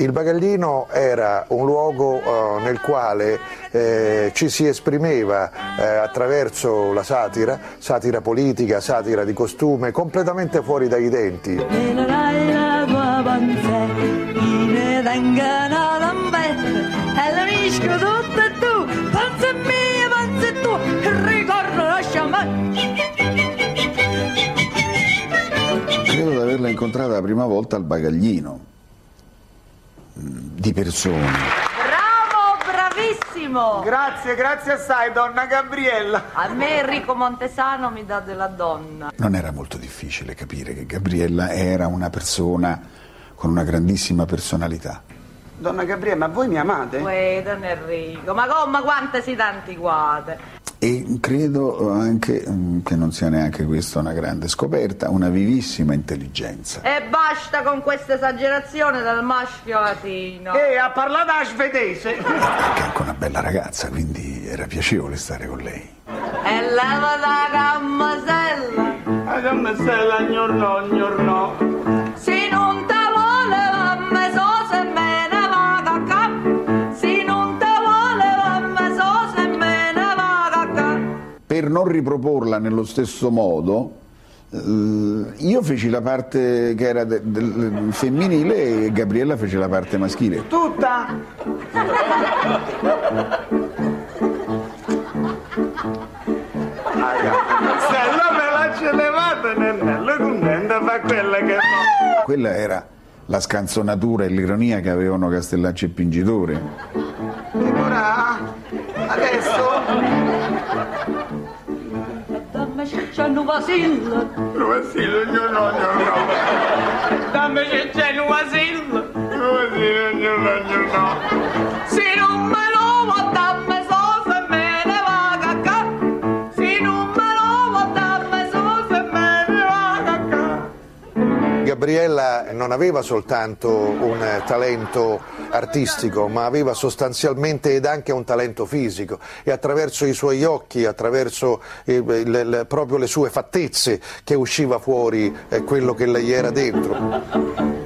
Il Bagaglino era un luogo eh, nel quale eh, ci si esprimeva eh, attraverso la satira, satira politica, satira di costume, completamente fuori dai denti. Credo di averla incontrata la prima volta al Bagaglino, di persona. Bravo, bravissimo! Grazie, grazie assai, donna Gabriella. A me Enrico Montesano mi dà della donna. Non era molto difficile capire che Gabriella era una persona con una grandissima personalità. Donna Gabriella, ma voi mi amate? Uè, don Enrico, ma come quante siete antiquate? E credo anche mm, che non sia neanche questa una grande scoperta, una vivissima intelligenza. E basta con questa esagerazione del maschio latino. E ha parlato a svedese. Anche una bella ragazza, quindi era piacevole stare con lei. E leva la gammasella. La gammasella, gnorno, gnorno. Se non non riproporla nello stesso modo, eh, io feci la parte che era de- del femminile e Gabriella fece la parte maschile. Tutta? Se la me la c'è levata, Nennello, contenta fa quella che fa. Quella era la scanzonatura e l'ironia che avevano Castellacci e Pingitore. E ora, adesso, Dammi c'è un vasillo. Vasillo, no, no, no, no. Dammi che c'è un vasillo. Vasillo, no, no, no, no. Gabriella non aveva soltanto un eh, talento artistico, ma aveva sostanzialmente ed anche un talento fisico e attraverso i suoi occhi, attraverso eh, il- il- proprio le sue fattezze che usciva fuori eh, quello che lei era dentro.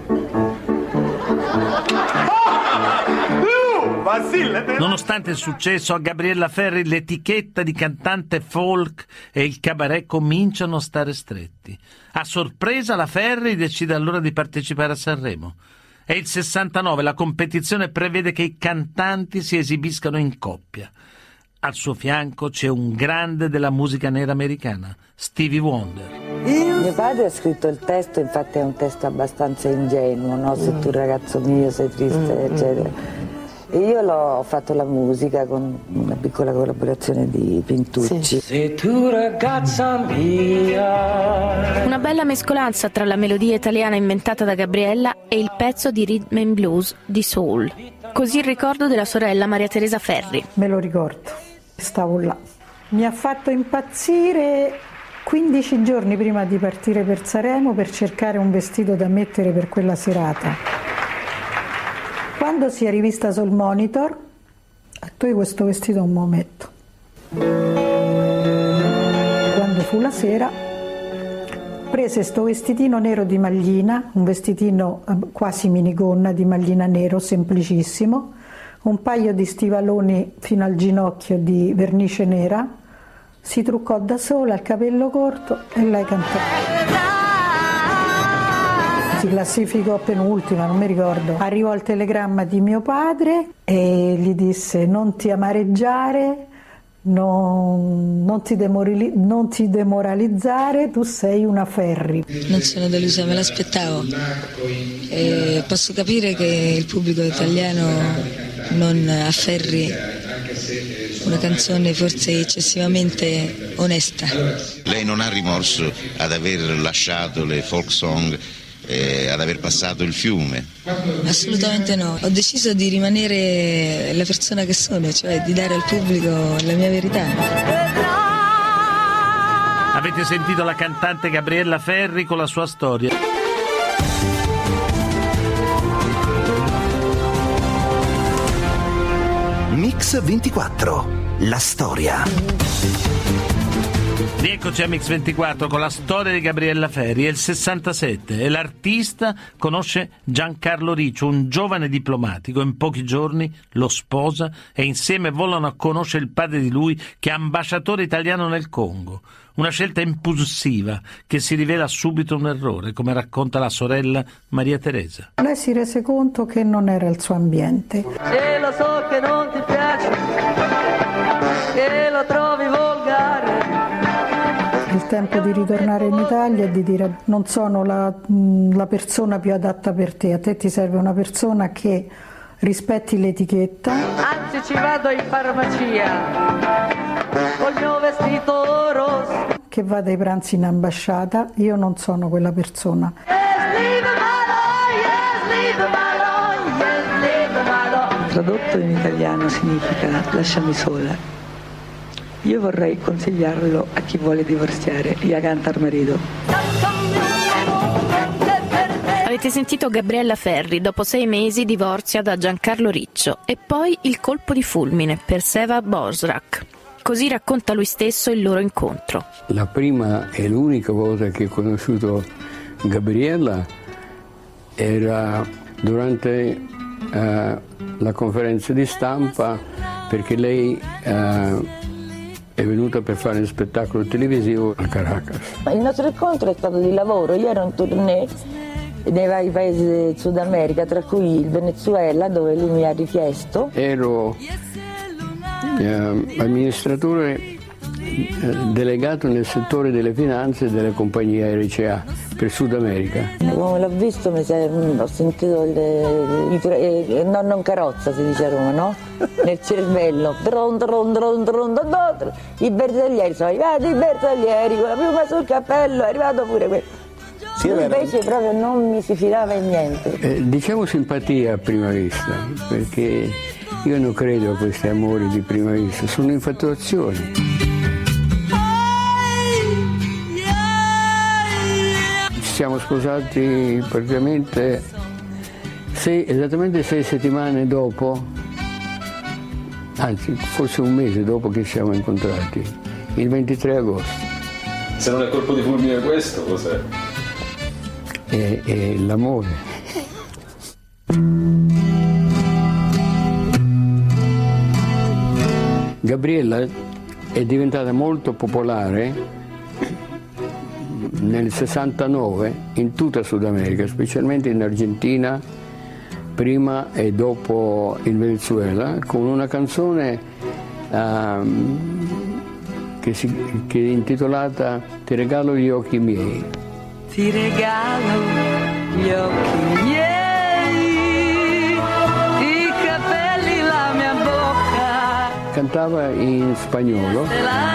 Nonostante il successo a Gabriella Ferri, l'etichetta di cantante folk e il cabaret cominciano a stare stretti. A sorpresa la Ferri decide allora di partecipare a Sanremo. È il 69, la competizione prevede che i cantanti si esibiscano in coppia. Al suo fianco c'è un grande della musica nera americana, Stevie Wonder. Mio padre ha scritto il testo, infatti è un testo abbastanza ingenuo, no? se tu ragazzo mio sei triste, eccetera. Io l'ho ho fatto la musica con una piccola collaborazione di Pintucci. Se tu ragazza mia Una bella mescolanza tra la melodia italiana inventata da Gabriella e il pezzo di rhythm and blues di soul. Così il ricordo della sorella Maria Teresa Ferri. Me lo ricordo, stavo là. Mi ha fatto impazzire 15 giorni prima di partire per Sanremo per cercare un vestito da mettere per quella serata. Quando si è rivista sul monitor, ha detto io questo vestito lo metto. Quando fu la sera, prese sto vestitino nero di maglina, un vestitino eh, quasi minigonna di maglina nero, semplicissimo, un paio di stivaloni fino al ginocchio di vernice nera, si truccò da sola, il capello corto e lei cantò. Si classificò penultima, non mi ricordo. Arrivò il telegramma di mio padre e gli disse non ti amareggiare, non, non ti, demorali- non ti demoralizzare, tu sei una Ferri. Non sono delusa, me l'aspettavo. E posso capire che il pubblico italiano non afferri una canzone forse eccessivamente onesta. Lei non ha rimorso ad aver lasciato le folk song, eh, ad aver passato il fiume. Assolutamente no. Ho deciso di rimanere la persona che sono, cioè di dare al pubblico la mia verità. Avete sentito la cantante Gabriella Ferri con la sua storia. Mix 24. La storia. Rieccoci a Mix24 con la storia di Gabriella Ferri. È il 67 e l'artista conosce Giancarlo Riccio, un giovane diplomatico. In pochi giorni lo sposa e insieme volano a conoscere il padre di lui che è ambasciatore italiano nel Congo. Una scelta impulsiva che si rivela subito un errore, come racconta la sorella Maria Teresa. Lei si rese conto che non era il suo ambiente. Se lo so che non ti tempo di ritornare in Italia e di dire non sono la, mh, la persona più adatta per te, a te ti serve una persona che rispetti l'etichetta, Anzi ci vado in farmacia col mio vestito rosso. che vada ai pranzi in ambasciata, io non sono quella persona. Tradotto in italiano significa lasciami sola. Io vorrei consigliarlo a chi vuole divorziare a cantar marito. Avete sentito Gabriella Ferri, dopo sei mesi divorzia da Giancarlo Riccio e poi il colpo di fulmine per Seva Bosrak. Così racconta lui stesso il loro incontro. La prima e l'unica volta che ho conosciuto Gabriella era durante eh, la conferenza di stampa perché lei eh, è venuta per fare un spettacolo televisivo a Caracas. Il nostro incontro è stato di lavoro, io ero in tournée nei vari paesi del Sud America, tra cui il Venezuela dove lui mi ha richiesto. Ero eh, amministratore delegato nel settore delle finanze della compagnia RCA per Sud America. Come l'ho visto mi se- ho sentito il, il, il- il nonno in carrozza si dice a Roma, no? Nel cervello. Dron, dron, dron, dron, dron, dron. I bersaglieri sono arrivati i bersaglieri con la piuma sul cappello, è arrivato pure quello. Sì, invece proprio non mi si filava in niente. Eh, diciamo simpatia a prima vista, perché io non credo a questi amori di prima vista, sono infatuazioni. Siamo sposati praticamente sei- esattamente sei settimane dopo, anzi forse un mese dopo che ci siamo incontrati, il 23 agosto. Se non è colpo di fulmine questo, cos'è? E, e l'amore. Gabriella è diventata molto popolare nel 69 in tutta Sud America, specialmente in Argentina, prima e dopo il Venezuela, con una canzone ehm, che, si- che è intitolata Ti regalo gli occhi miei. Ti regalo gli occhi miei, i capelli, la mia bocca, Cantava in spagnolo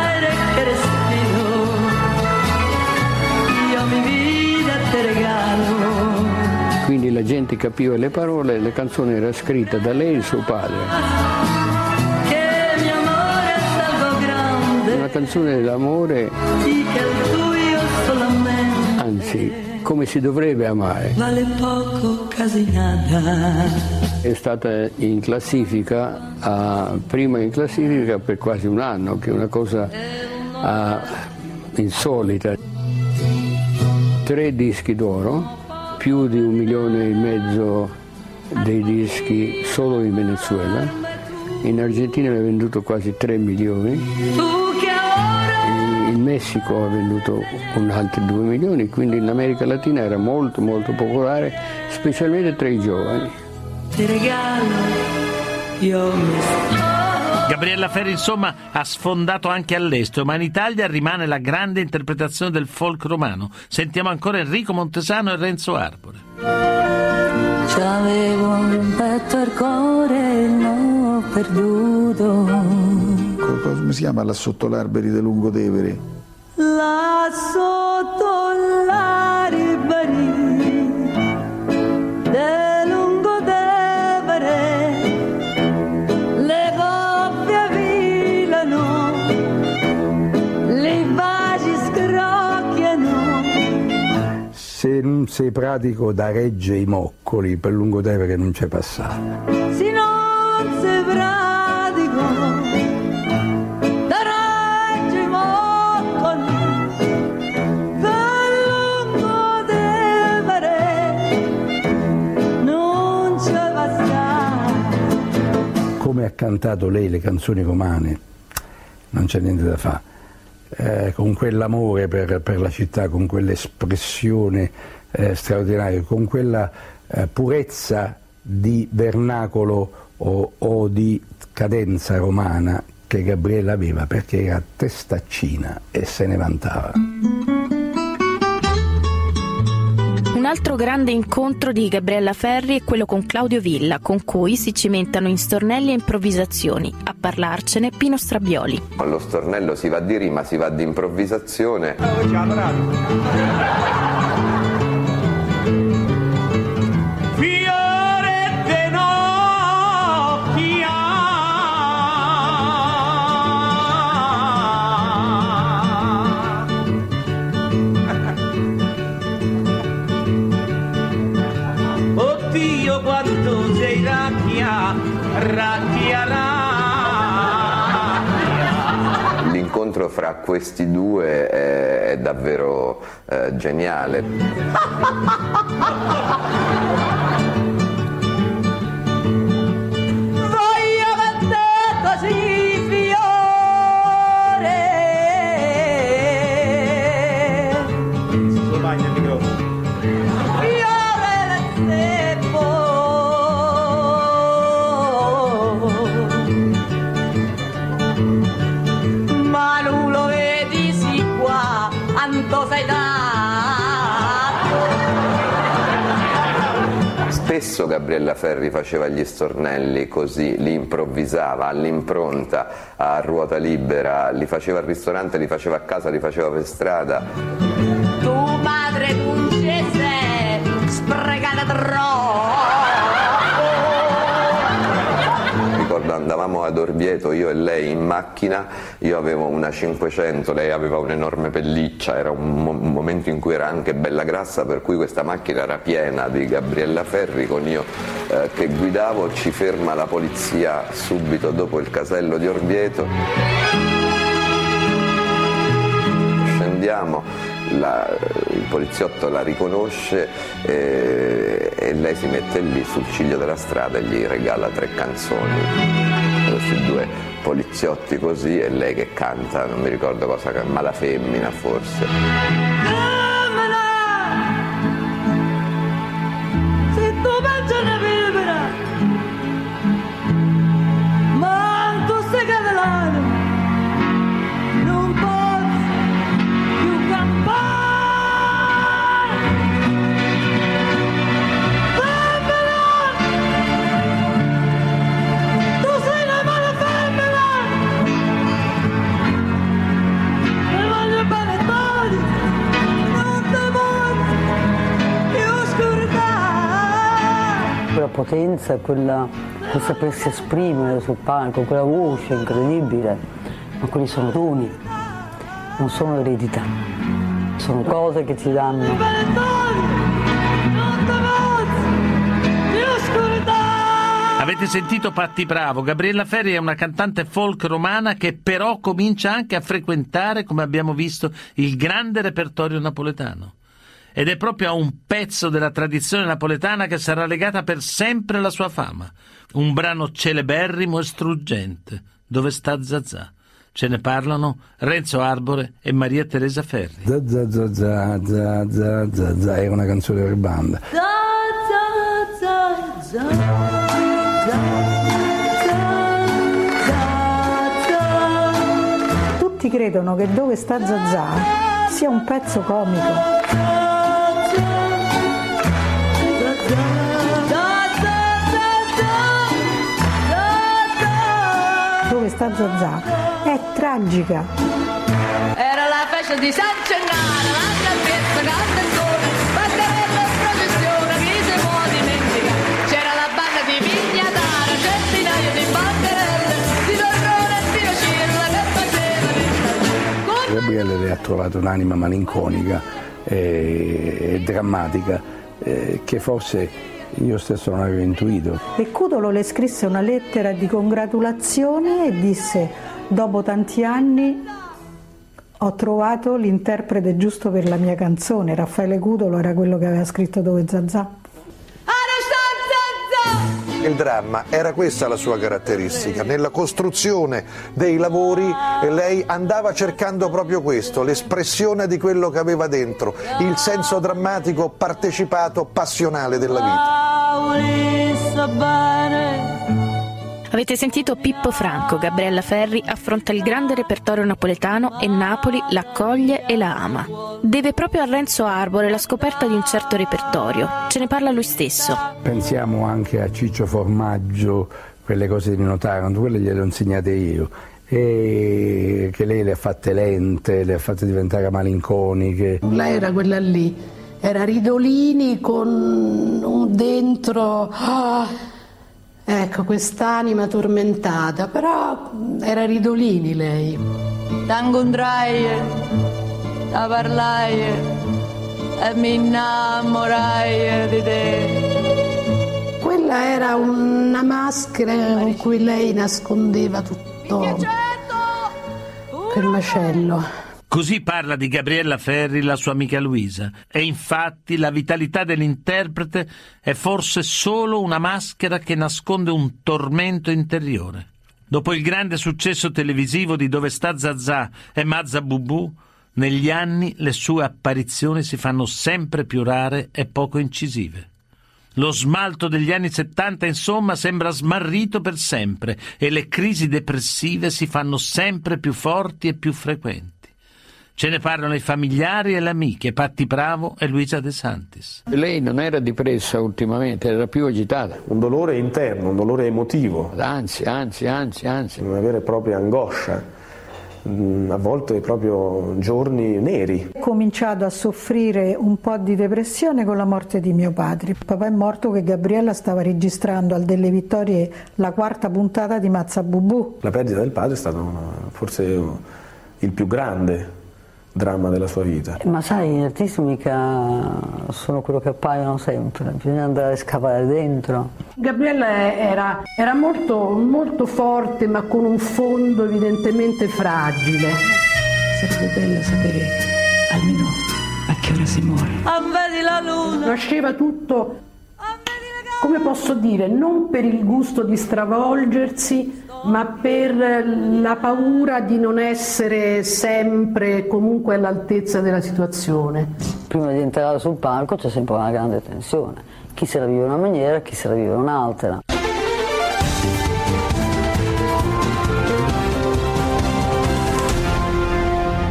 la gente capiva le parole, la canzone era scritta da lei e suo padre. Una canzone solamente anzi, come si dovrebbe amare. È stata in classifica, ah, prima in classifica per quasi un anno, che è una cosa ah, insolita. Tre dischi d'oro, più di un milione e mezzo dei dischi solo in Venezuela. In Argentina ne ha venduto quasi 3 milioni. In Messico ha venduto un altri 2 milioni, quindi in America Latina era molto molto popolare, specialmente tra i giovani. Ti regalo io mi Gabriella Ferri insomma ha sfondato anche all'estero, ma in Italia rimane la grande interpretazione del folk romano. Sentiamo ancora Enrico Montesano e Renzo Arbore. C'avevo un petto al cuore e l'ho perduto. Co- Come si chiama là sotto l'alberi di Lungotevere? Là sotto l'aribari Se non sei pratico da regge i moccoli per Lungotevere non c'è passato. Se non sei pratico da reggio i moccoli per Lungodevere non c'è passato. Come ha cantato lei le canzoni romane, non c'è niente da fare. Eh, con quell'amore per, per la città, con quell'espressione eh, straordinaria, con quella eh, purezza di vernacolo o, o di cadenza romana che Gabriella aveva perché era testaccina e se ne vantava. Un altro grande incontro di Gabriella Ferri è quello con Claudio Villa, con cui si cimentano in stornelli e improvvisazioni. A parlarcene Pino Strabioli. Allo stornello si va di rima, si va di improvvisazione. Fiore l'incontro fra questi due è, è davvero eh, geniale. Spesso Gabriella Ferri faceva gli stornelli così, li improvvisava all'impronta, a ruota libera, li faceva al ristorante, li faceva a casa, li faceva per strada. Tu madre duncese sprecata troppo Orvieto, io e lei in macchina, io avevo una 500, lei aveva un'enorme pelliccia, era un, mo- un momento in cui era anche bella grassa, per cui questa macchina era piena di Gabriella Ferri, con io eh, che guidavo, ci ferma la polizia subito dopo il casello di Orvieto. Scendiamo, il poliziotto la riconosce eh, e lei si mette lì sul ciglio della strada e gli regala tre canzoni. Questi due poliziotti così e lei che canta, non mi ricordo cosa, ma la femmina forse. Potenza, quella, quel sapersi esprimere sul palco, quella voce incredibile, ma quelli sono doni, non sono eredità, sono cose che ti danno. Avete sentito Patti Bravo? Gabriella Ferri è una cantante folk romana che però comincia anche a frequentare, come abbiamo visto, il grande repertorio napoletano ed è proprio a un pezzo della tradizione napoletana che sarà legata per sempre alla sua fama. Un brano celeberrimo e struggente, dove sta Zazà. Ce ne parlano Renzo Arbore e Maria Teresa Ferri. Zazà, zazà, zazà, zazà, è una canzone per banda. Zazà, zazà, zazà. Tutti credono che dove sta Zazà sia un pezzo comico Dove sta Zazà è tragica. Era la festa di San Gennaro, la salvezza, cantantone, banderella e processione, chi si può dimenticare? C'era la banda di Vignatara, centinaia di banderelle, di Torrone e di Ocirla che facevano Gabriele le ha trovato un'anima malinconica e, e drammatica eh, che forse io stesso non avevo intuito. E Cudolo le scrisse una lettera di congratulazione e disse dopo tanti anni ho trovato l'interprete giusto per la mia canzone. Raffaele Cudolo era quello che aveva scritto Dove Zazà. Il dramma era questa la sua caratteristica, nella costruzione dei lavori lei andava cercando proprio questo, l'espressione di quello che aveva dentro, il senso drammatico, partecipato, passionale della vita. Avete sentito Pippo Franco, Gabriella Ferri affronta il grande repertorio napoletano e Napoli l'accoglie e la ama. Deve proprio a Renzo Arbore la scoperta di un certo repertorio. Ce ne parla lui stesso. Pensiamo anche a Ciccio Formaggio, quelle cose di Nino Taranto, quelle gliele ho insegnate io. E che lei le ha fatte lente, le ha fatte diventare malinconiche. Lei era quella lì, era Ridolini con un dentro, ah, ecco, quest'anima tormentata, però era Ridolini lei. T'incontrai, da parlai e mi innamorai di te. Quella era una maschera con cui lei nascondeva tutto per macello. Così parla di Gabriella Ferri la sua amica Luisa. E infatti la vitalità dell'interprete è forse solo una maschera che nasconde un tormento interiore. Dopo il grande successo televisivo di Dove sta Zazà e Mazza Bubù, negli anni le sue apparizioni si fanno sempre più rare e poco incisive. Lo smalto degli anni 70, insomma, sembra smarrito per sempre e le crisi depressive si fanno sempre più forti e più frequenti. Ce ne parlano i familiari e le amiche, Patti Bravo e Luisa De Santis. Lei non era depressa ultimamente, era più agitata. Un dolore interno, un dolore emotivo. Anzi, anzi, anzi, anzi. Una vera e propria angoscia a volte proprio giorni neri. Ho cominciato a soffrire un po' di depressione con la morte di mio padre. Papà è morto che Gabriella stava registrando al Delle Vittorie la quarta puntata di Mazza Bubù. La perdita del padre è stato forse il più grande dramma della sua vita. Ma sai, gli artisti mica sono quello che appaiono sempre, bisogna andare a scavare dentro. Gabriella era, era molto, molto forte ma con un fondo evidentemente fragile. Sarebbe bello sapere almeno a che ora si muore. Ah, vedi la luna. Nasceva tutto, come posso dire, non per il gusto di stravolgersi, ma per la paura di non essere sempre comunque all'altezza della situazione. Prima di entrare sul palco c'è sempre una grande tensione. Chi se la vive in una maniera, chi se la vive in un'altra.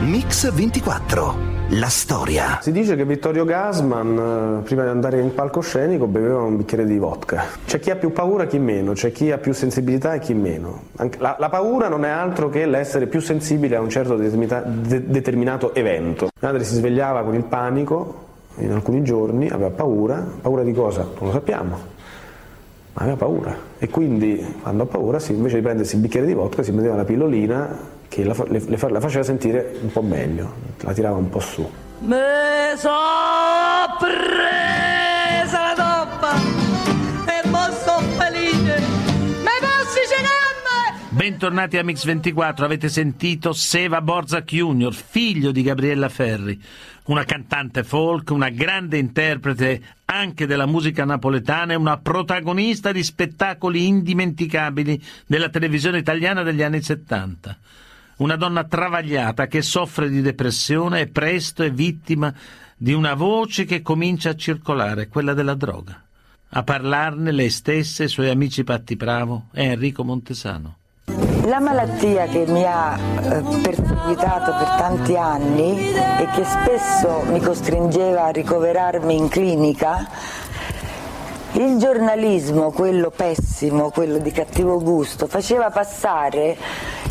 Mix 24. La storia. Si dice che Vittorio Gasman, eh, prima di andare in palcoscenico, beveva un bicchiere di vodka. C'è chi ha più paura e chi meno, c'è chi ha più sensibilità e chi meno. La, la paura non è altro che l'essere più sensibile a un certo determinato evento. Mia madre si svegliava con il panico in alcuni giorni, aveva paura. Paura di cosa? Non lo sappiamo. Ma aveva paura. E quindi, quando ha paura, invece di prendersi il bicchiere di vodka, si prendeva la pillolina che la, le, le, la, faceva sentire un po' meglio, la tirava un po' su. Me so presa la toppa e mo sto felice. Me posso cenare! Bentornati a Mix24, avete sentito Seva Borzak Jr., figlio di Gabriella Ferri, una cantante folk, una grande interprete anche della musica napoletana e una protagonista di spettacoli indimenticabili della televisione italiana degli anni 70 una donna travagliata che soffre di depressione e presto è vittima di una voce che comincia a circolare, quella della droga. A parlarne lei stessa e i suoi amici Patti Bravo e Enrico Montesano. La malattia che mi ha eh, perseguitato per tanti anni e che spesso mi costringeva a ricoverarmi in clinica il giornalismo, quello pessimo, quello di cattivo gusto, faceva passare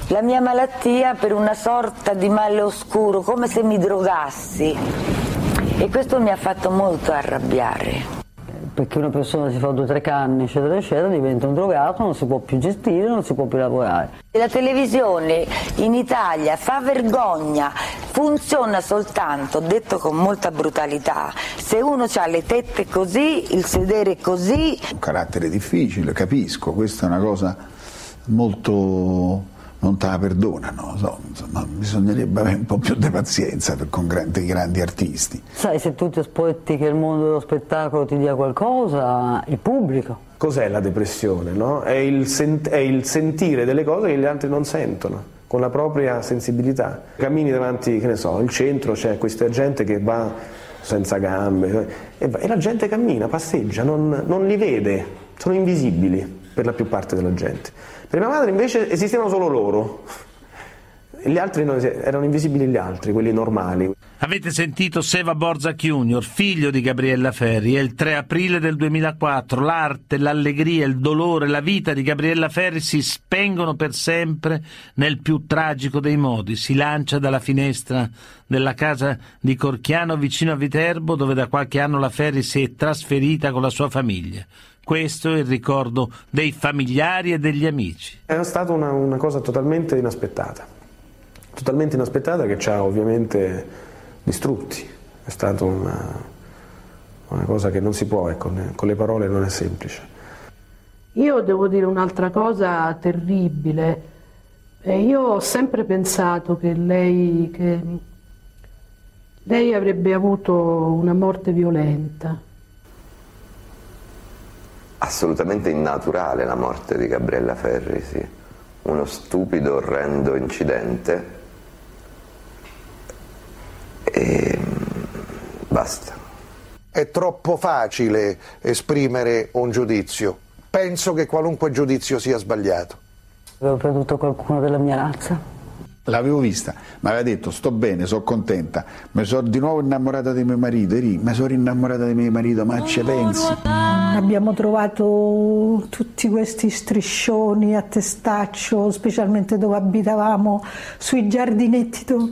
la mia malattia per una sorta di male oscuro, come se mi drogassi. E questo mi ha fatto molto arrabbiare perché una persona si fa due o tre canne, eccetera, eccetera, diventa un drogato, non si può più gestire, non si può più lavorare. La televisione in Italia fa vergogna, funziona soltanto, detto con molta brutalità, se uno ha le tette così, il sedere così. Un carattere difficile, capisco, questa è una cosa molto non te la perdonano, so, insomma, bisognerebbe avere un po' più di pazienza per, con grandi, grandi, artisti. Sai, se tu ti aspetti che il mondo dello spettacolo ti dia qualcosa, il pubblico. Cos'è la depressione? No? È, il sent- è il sentire delle cose che gli altri non sentono con la propria sensibilità. Cammini davanti, che ne so, il centro c'è questa gente che va senza gambe e, e la gente cammina, passeggia, non, non li vede, sono invisibili per la più parte della gente. Per mia madre invece esistevano solo loro. Gli altri non, erano invisibili gli altri, quelli normali. Avete sentito Seva Borzak Jr., figlio di Gabriella Ferri. È il 3 aprile del 2004. L'arte, l'allegria, il dolore, la vita di Gabriella Ferri si spengono per sempre nel più tragico dei modi. Si lancia dalla finestra della casa di Corchiano vicino a Viterbo, dove da qualche anno la Ferri si è trasferita con la sua famiglia. Questo è il ricordo dei familiari e degli amici. È stata una, una cosa totalmente inaspettata, totalmente inaspettata che ci ha ovviamente distrutti. È stata una, una cosa che non si può, ecco, con le parole non è semplice. Io devo dire un'altra cosa terribile. Io ho sempre pensato che lei, che lei avrebbe avuto una morte violenta. Assolutamente innaturale la morte di Gabriella Ferri, sì. Uno stupido, orrendo incidente. E basta. È troppo facile esprimere un giudizio. Penso che qualunque giudizio sia sbagliato. Avevo perduto qualcuno della mia razza. L'avevo vista, mi aveva detto sto bene, sono contenta, mi sono di nuovo innamorata di mio marito, Eri, mi sono innamorata di mio marito, ma ci pensi? Abbiamo trovato tutti questi striscioni a testaccio, specialmente dove abitavamo, sui giardinetti. dove-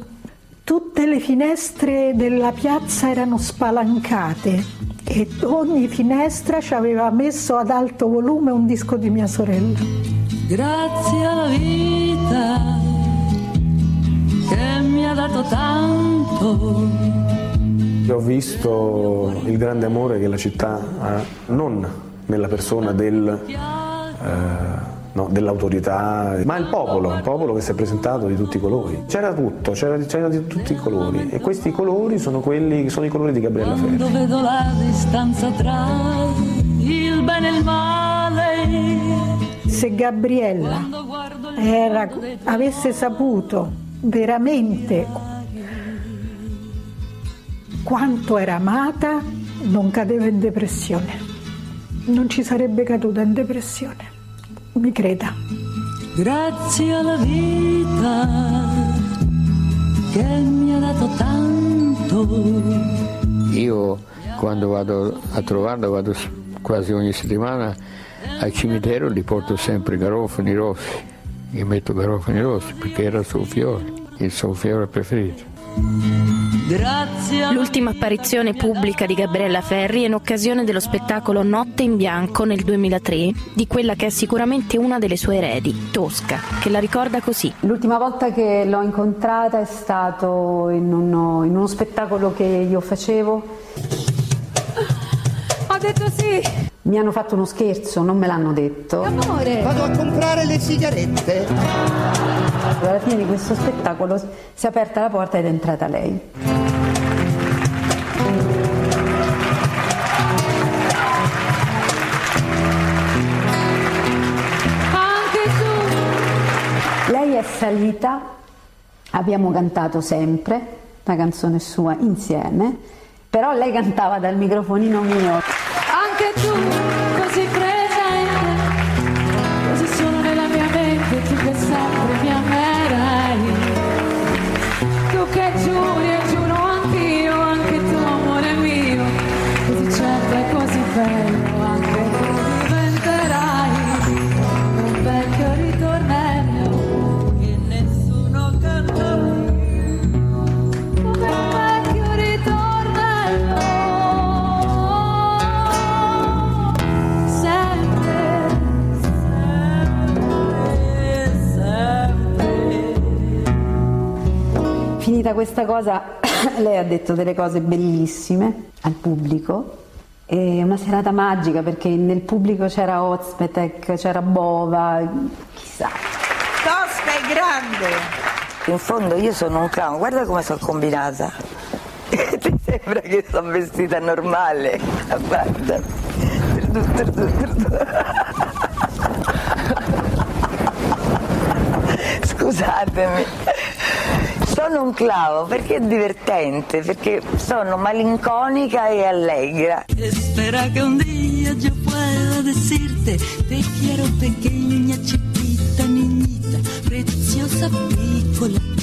Tutte le finestre della piazza erano spalancate e ogni finestra ci aveva messo ad alto volume un disco di mia sorella. Grazie alla vita che mi ha dato tanto. Ho visto il grande amore che la città ha, non nella persona del, eh, no, dell'autorità, ma il popolo, il popolo che si è presentato di tutti i colori. C'era tutto, c'era, c'era di tutti i colori e questi colori sono, quelli, sono i colori di Gabriella Ferri. Quando vedo la distanza tra il bene e il male. Se Gabriella era- avesse saputo veramente quanto era amata, non cadeva in depressione. Non ci sarebbe caduta in depressione, mi creda. Grazie alla vita che mi ha dato tanto. Io quando vado a trovarla, vado quasi ogni settimana al cimitero, gli porto sempre garofani rossi. Gli metto garofani rossi perché era il suo fiore, il suo fiore preferito. L'ultima apparizione pubblica di Gabriella Ferri è in occasione dello spettacolo Notte in Bianco nel 2003 di quella che è sicuramente una delle sue eredi, Tosca, che la ricorda così. L'ultima volta che l'ho incontrata è stato in uno, in uno spettacolo che io facevo. Ho detto sì. Mi hanno fatto uno scherzo, non me l'hanno detto. Amore. Vado a comprare le sigarette. Alla fine di questo spettacolo si è aperta la porta ed è entrata lei. Anche tu. Lei è salita, abbiamo cantato sempre la canzone sua insieme, però lei cantava dal microfonino mio. Anche tu, Finita questa cosa, lei ha detto delle cose bellissime al pubblico. È una serata magica perché nel pubblico c'era Ozpetek, c'era Bova, chissà. Tosca è grande! In fondo io sono un clown, guarda come sono combinata. Ti sembra che sono vestita normale? Guarda. Scusatemi. Sono un clavo perché è divertente, perché sono malinconica e allegra. Espera che un día yo pueda decirte te quiero pequeña, chiquita, niñita, preciosa piccola.